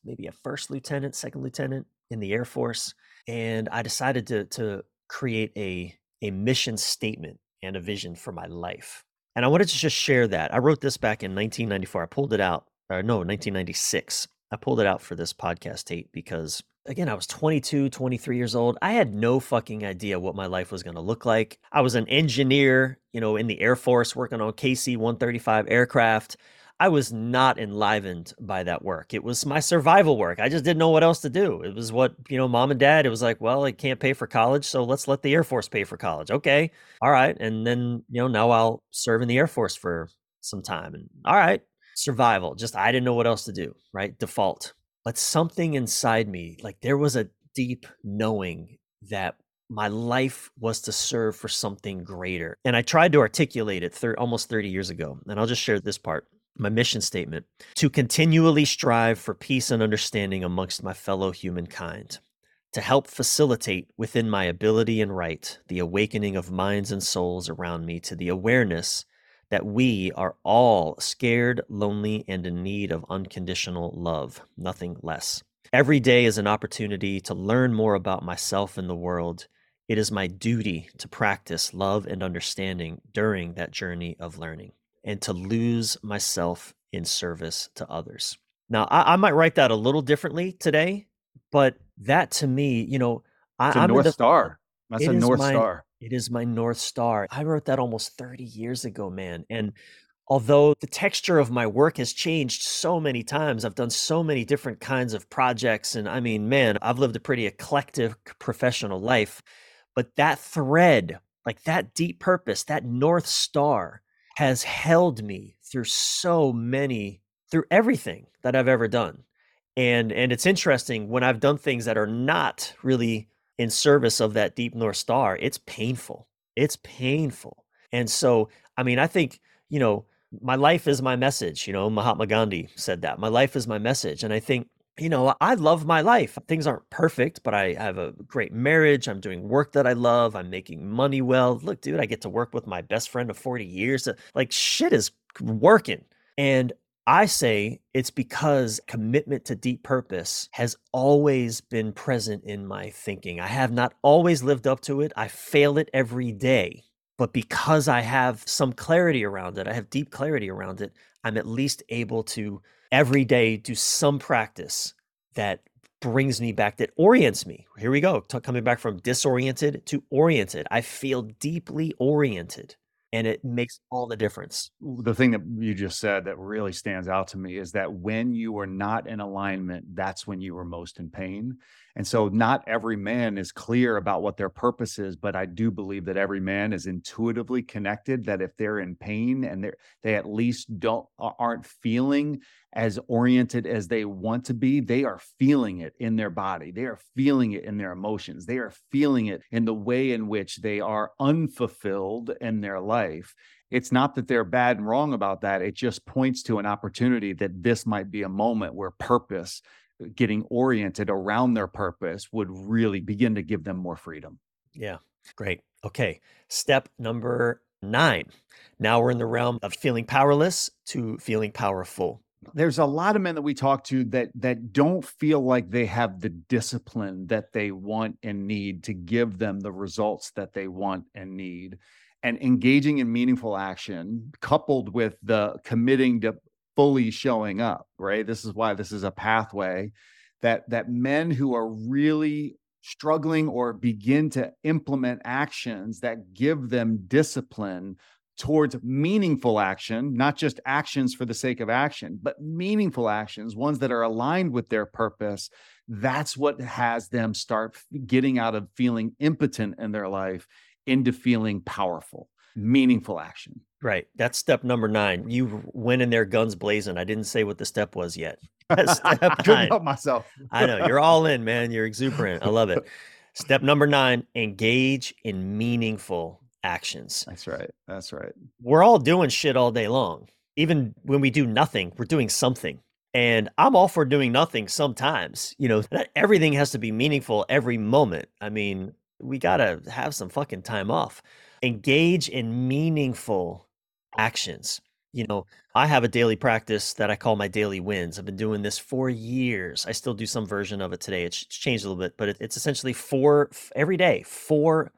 maybe a first lieutenant, second lieutenant in the Air Force, and I decided to to create a a mission statement and a vision for my life. And I wanted to just share that. I wrote this back in 1994. I pulled it out, or no, 1996. I pulled it out for this podcast Tait because, again, I was 22, 23 years old. I had no fucking idea what my life was going to look like. I was an engineer, you know, in the Air Force working on KC 135 aircraft. I was not enlivened by that work. It was my survival work. I just didn't know what else to do. It was what, you know, mom and dad, it was like, well, I can't pay for college, so let's let the Air Force pay for college. Okay. All right. And then, you know, now I'll serve in the Air Force for some time. And all right, survival. Just I didn't know what else to do, right? Default. But something inside me, like there was a deep knowing that my life was to serve for something greater. And I tried to articulate it almost 30 years ago. And I'll just share this part my mission statement to continually strive for peace and understanding amongst my fellow humankind, to help facilitate within my ability and right the awakening of minds and souls around me to the awareness that we are all scared, lonely, and in need of unconditional love, nothing less. Every day is an opportunity to learn more about myself and the world. It is my duty to practice love and understanding during that journey of learning and to lose myself in service to others. Now, I, I might write that a little differently today, but that to me, you know, I, am a North the, Star. That's a North my, Star. It is my North Star. I wrote that almost 30 years ago, man. And although the texture of my work has changed so many times, I've done so many different kinds of projects. And I mean, man, I've lived a pretty eclectic professional life. But that thread, like that deep purpose, that North Star, has held me through so many through everything that I've ever done. And and it's interesting when I've done things that are not really in service of that deep north star, it's painful. It's painful. And so, I mean, I think, you know, my life is my message, you know, Mahatma Gandhi said that. My life is my message. And I think you know, I love my life. Things aren't perfect, but I have a great marriage. I'm doing work that I love. I'm making money well. Look, dude, I get to work with my best friend of 40 years. Like shit is working. And I say it's because commitment to deep purpose has always been present in my thinking. I have not always lived up to it. I fail it every day. But because I have some clarity around it, I have deep clarity around it, I'm at least able to every day do some practice that brings me back that orients me. Here we go T- coming back from disoriented to oriented. I feel deeply oriented and it makes all the difference. The thing that you just said that really stands out to me is that when you are not in alignment that's when you are most in pain and so not every man is clear about what their purpose is, but I do believe that every man is intuitively connected that if they're in pain and they they at least don't aren't feeling as oriented as they want to be, they are feeling it in their body. They are feeling it in their emotions. They are feeling it in the way in which they are unfulfilled in their life it's not that they're bad and wrong about that. It just points to an opportunity that this might be a moment where purpose getting oriented around their purpose would really begin to give them more freedom. Yeah, great. Okay, step number nine. Now we're in the realm of feeling powerless to feeling powerful. There's a lot of men that we talk to that that don't feel like they have the discipline that they want and need to give them the results that they want and need. And engaging in meaningful action, coupled with the committing to fully showing up, right? This is why this is a pathway that that men who are really struggling or begin to implement actions that give them discipline towards meaningful action, not just actions for the sake of action, but meaningful actions, ones that are aligned with their purpose. That's what has them start getting out of feeling impotent in their life into feeling powerful, meaningful action. Right. That's step number nine. You went in there guns blazing. I didn't say what the step was yet. I couldn't help myself. I know. You're all in, man. You're exuberant. I love it. Step number nine engage in meaningful actions. That's right. That's right. We're all doing shit all day long. Even when we do nothing, we're doing something. And I'm all for doing nothing sometimes. You know, not everything has to be meaningful every moment. I mean, we got to have some fucking time off. Engage in meaningful actions. You know, I have a daily practice that I call my daily wins. I've been doing this for years. I still do some version of it today. It's changed a little bit, but it's essentially four every day, four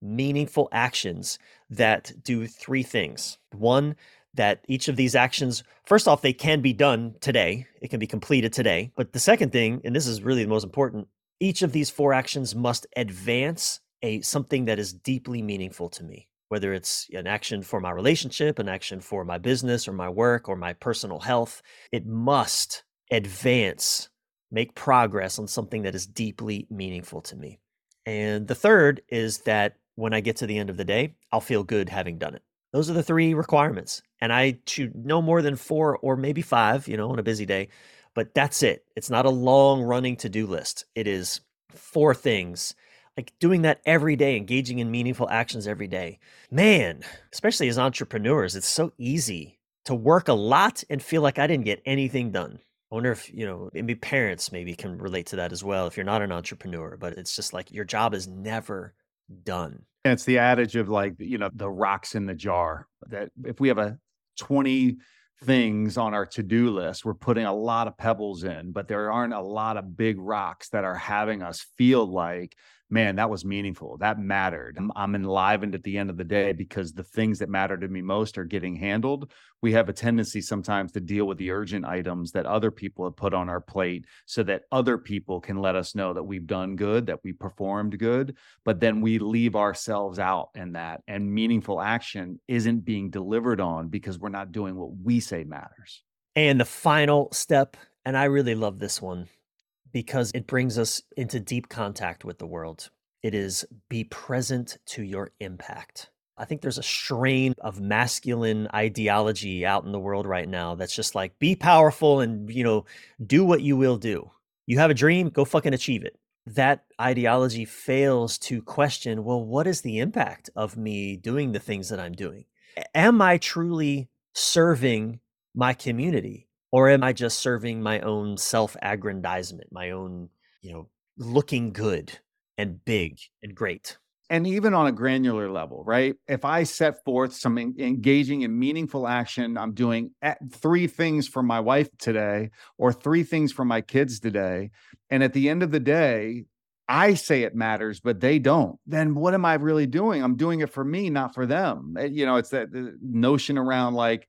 meaningful actions that do three things. One, that each of these actions, first off, they can be done today, it can be completed today. But the second thing, and this is really the most important, each of these four actions must advance a something that is deeply meaningful to me whether it's an action for my relationship, an action for my business or my work or my personal health, it must advance, make progress on something that is deeply meaningful to me. And the third is that when I get to the end of the day, I'll feel good having done it. Those are the three requirements. And I should no more than four or maybe five, you know, on a busy day. But that's it. It's not a long running to do list. It is four things like doing that every day, engaging in meaningful actions every day. Man, especially as entrepreneurs, it's so easy to work a lot and feel like I didn't get anything done. I wonder if, you know, maybe parents maybe can relate to that as well if you're not an entrepreneur, but it's just like your job is never done. And it's the adage of like, you know, the rocks in the jar that if we have a 20 things on our to-do list, we're putting a lot of pebbles in, but there aren't a lot of big rocks that are having us feel like man, that was meaningful. That mattered. I'm, I'm, enlivened at the end of the day because the things that matter to me most are getting handled. We have a tendency sometimes to deal with the urgent items that other people have put on our plate so that other people can let us know that we've done good, that we performed good. But then we leave ourselves out in that. And meaningful action isn't being delivered on because we're not doing what we say matters. And the final step, and I really love this one because it brings us into deep contact with the world. It is be present to your impact. I think there's a strain of masculine ideology out in the world right now that's just like be powerful and, you know, do what you will do. You have a dream, go fucking achieve it. That ideology fails to question, well, what is the impact of me doing the things that I'm doing? Am I truly serving my community? Or am I just serving my own self-aggrandizement, my own, you know, looking good and big and great? and even on a granular level, right? If I set forth some engaging and meaningful action, I'm doing three things for my wife today or three things for my kids today. And at the end of the day, I say it matters, but they don't. Then what am I really doing? I'm doing it for me, not for them. Eh, you know, it's that notion around like,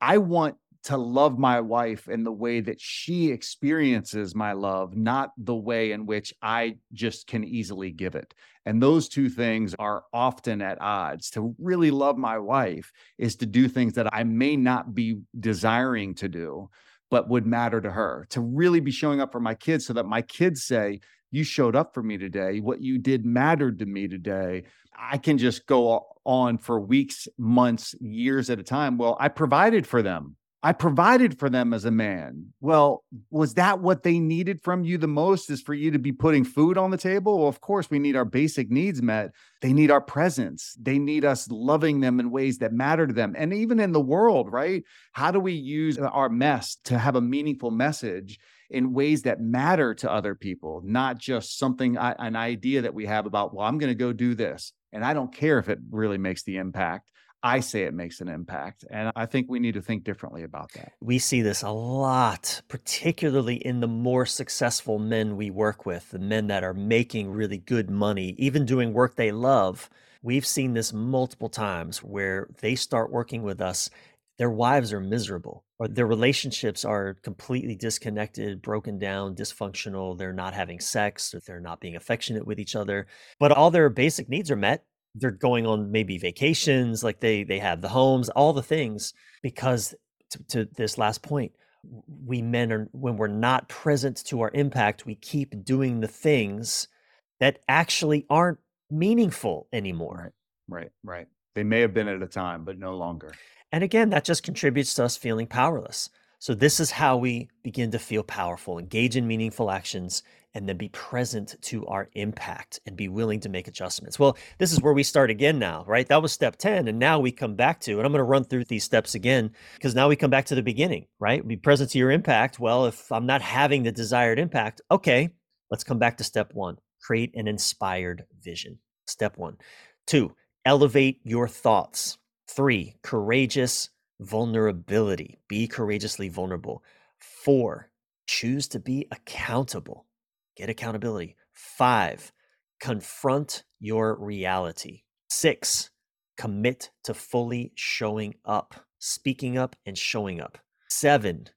I want to love my wife in the way that she experiences my love, not the way in which I just can easily give it. And those two things are often at odds. To really love my wife is to do things that I may not be desiring to do, but would matter to her. To really be showing up for my kids so that my kids say, You showed up for me today. What you did mattered to me today. I can just go on for weeks, months, years at a time. Well, I provided for them I provided for them as a man. Well, was that what they needed from you the most is for you to be putting food on the table? Well, of course, we need our basic needs met. They need our presence. They need us loving them in ways that matter to them. And even in the world, right? How do we use uh, our mess to have a meaningful message in ways that matter to other people, not just something, uh, an idea that we have about, well, I'm going to go do this. And I don't care if it really makes the impact. I say it makes an impact. And I think we need to think differently about that. We see this a lot, particularly in the more successful men we work with, the men that are making really good money, even doing work they love. We've seen this multiple times where they start working with us, their wives are miserable, or their relationships are completely disconnected, broken down, dysfunctional. They're not having sex, or they're not being affectionate with each other, but all their basic needs are met they're going on maybe vacations like they they have the homes all the things because to, to, this last point we men are when we're not present to our impact we keep doing the things that actually aren't meaningful anymore. Right right, right. they may have been at a time but no longer. And again that just contributes to us feeling powerless. So this is how we begin to feel powerful engage in meaningful actions and then be present to our impact and be willing to make adjustments. Well, this is where we start again now, right? That was step 10. And now we come back to, and I'm going to run through these steps again because now we come back to the beginning, right? Be present to your impact. Well, if I'm not having the desired impact, okay, let's come back to step one create an inspired vision. Step one. Two, elevate your thoughts. Three, courageous vulnerability. Be courageously vulnerable. Four, choose to be accountable get accountability. Five, confront your reality. Six, commit to fully showing up, speaking up, and showing up. Seven,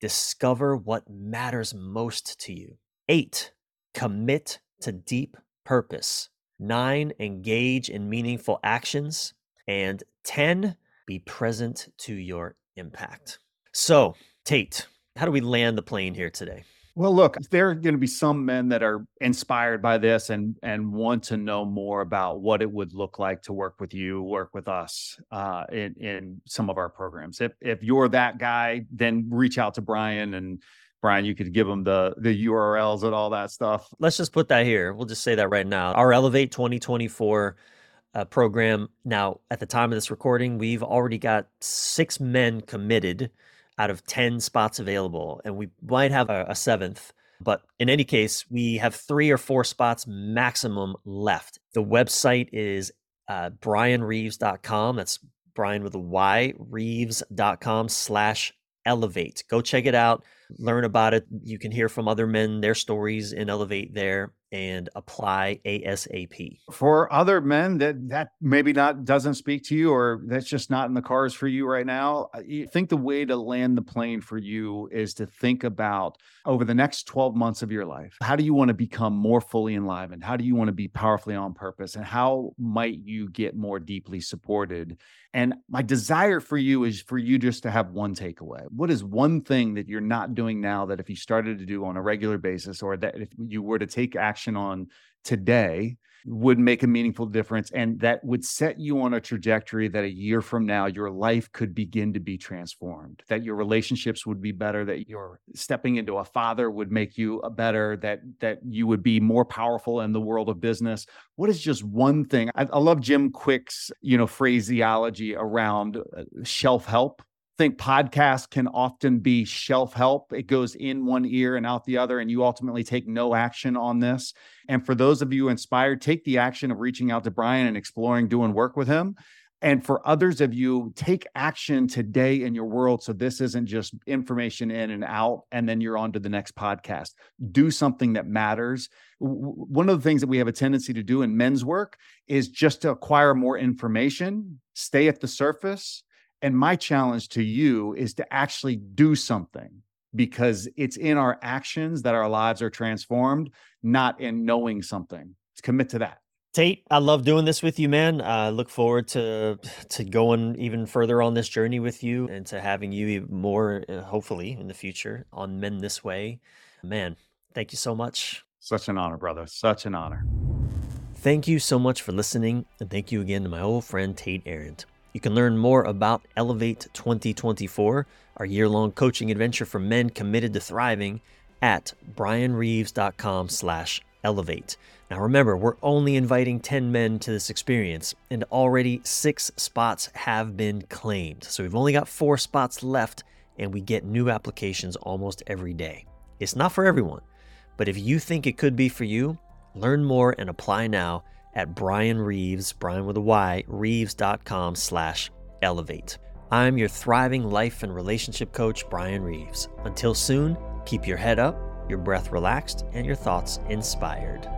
discover what matters most to you. Eight, commit to deep purpose. Nine, engage in meaningful actions. And 10, be present to your impact. So, Tait, how do we land the plane here today? Well, look, there are going to be some men that are inspired by this and and want to know more about what it would look like to work with you, work with us uh, in in some of our programs. If if you're that guy, then reach out to Bryan and Bryan, you could give them the the URLs and all that stuff. Let's just put that here. We'll just say that right now. Our Elevate 2024 uh, program. Now, at the time of this recording, we've already got six men committed out of 10 spots available, and we might have a, a seventh. But in any case, we have three or four spots maximum left. The website is uh, bryanreeves.com. That's Bryan with a Y, reeves.com slash elevate. Go check it out, learn about it. You can hear from other men, their stories in Elevate there and apply ASAP. For other men that that maybe not doesn't speak to you or that's just not in the cars for you right now, uh, I think the way to land the plane for you is to think about over the next 12 months of your life. How do you want to become more fully enlivened? How do you want to be powerfully on purpose? And how might you get more deeply supported? And my desire for you is for you just to have one takeaway. What is one thing that you're not doing now that if you started to do on a regular basis or that if you were to take action action on today would make a meaningful difference and that would set you on a trajectory that a year from now your life could begin to be transformed that your relationships would be better that your stepping into a father would make you a better that that you would be more powerful in the world of business. What is just one thing? I, I love Jim Kwik's you know phraseology around uh, shelf help think podcasts can often be shelf help. It goes in one ear and out the other, and you ultimately take no action on this. And for those of you inspired, take the action of reaching out to Bryan and exploring doing work with him. And for others of you, take action today in your world. So this isn't just information in and out, and then you're on to the next podcast. Do something that matters. One of the things that we have a tendency to do in men's work is just to acquire more information, stay at the surface, and my challenge to you is to actually do something because it's in our actions that our lives are transformed, not in knowing something. Let's commit to that. Tait, I love doing this with you, man. I look forward to to going even further on this journey with you and to having you more, uh, hopefully, in the future on Men This Way. Man, thank you so much. Such an honor, brother. Such an honor. Thank you so much for listening, and thank you again to my old friend Tait Arend. You can learn more about Elevate 2024, our year long coaching adventure for men committed to thriving, at bryanreeves.com slash elevate. Now remember, we're only inviting 10 men to this experience, and already six spots have been claimed. So we've only got four spots left, and we get new applications almost every day. It's not for everyone, but if you think it could be for you, learn more and apply now at Bryan Reeves, Bryan with a Y, reeves.com slash elevate. I'm your thriving life and relationship coach, Bryan Reeves. Until soon, keep your head up, your breath relaxed, and your thoughts inspired.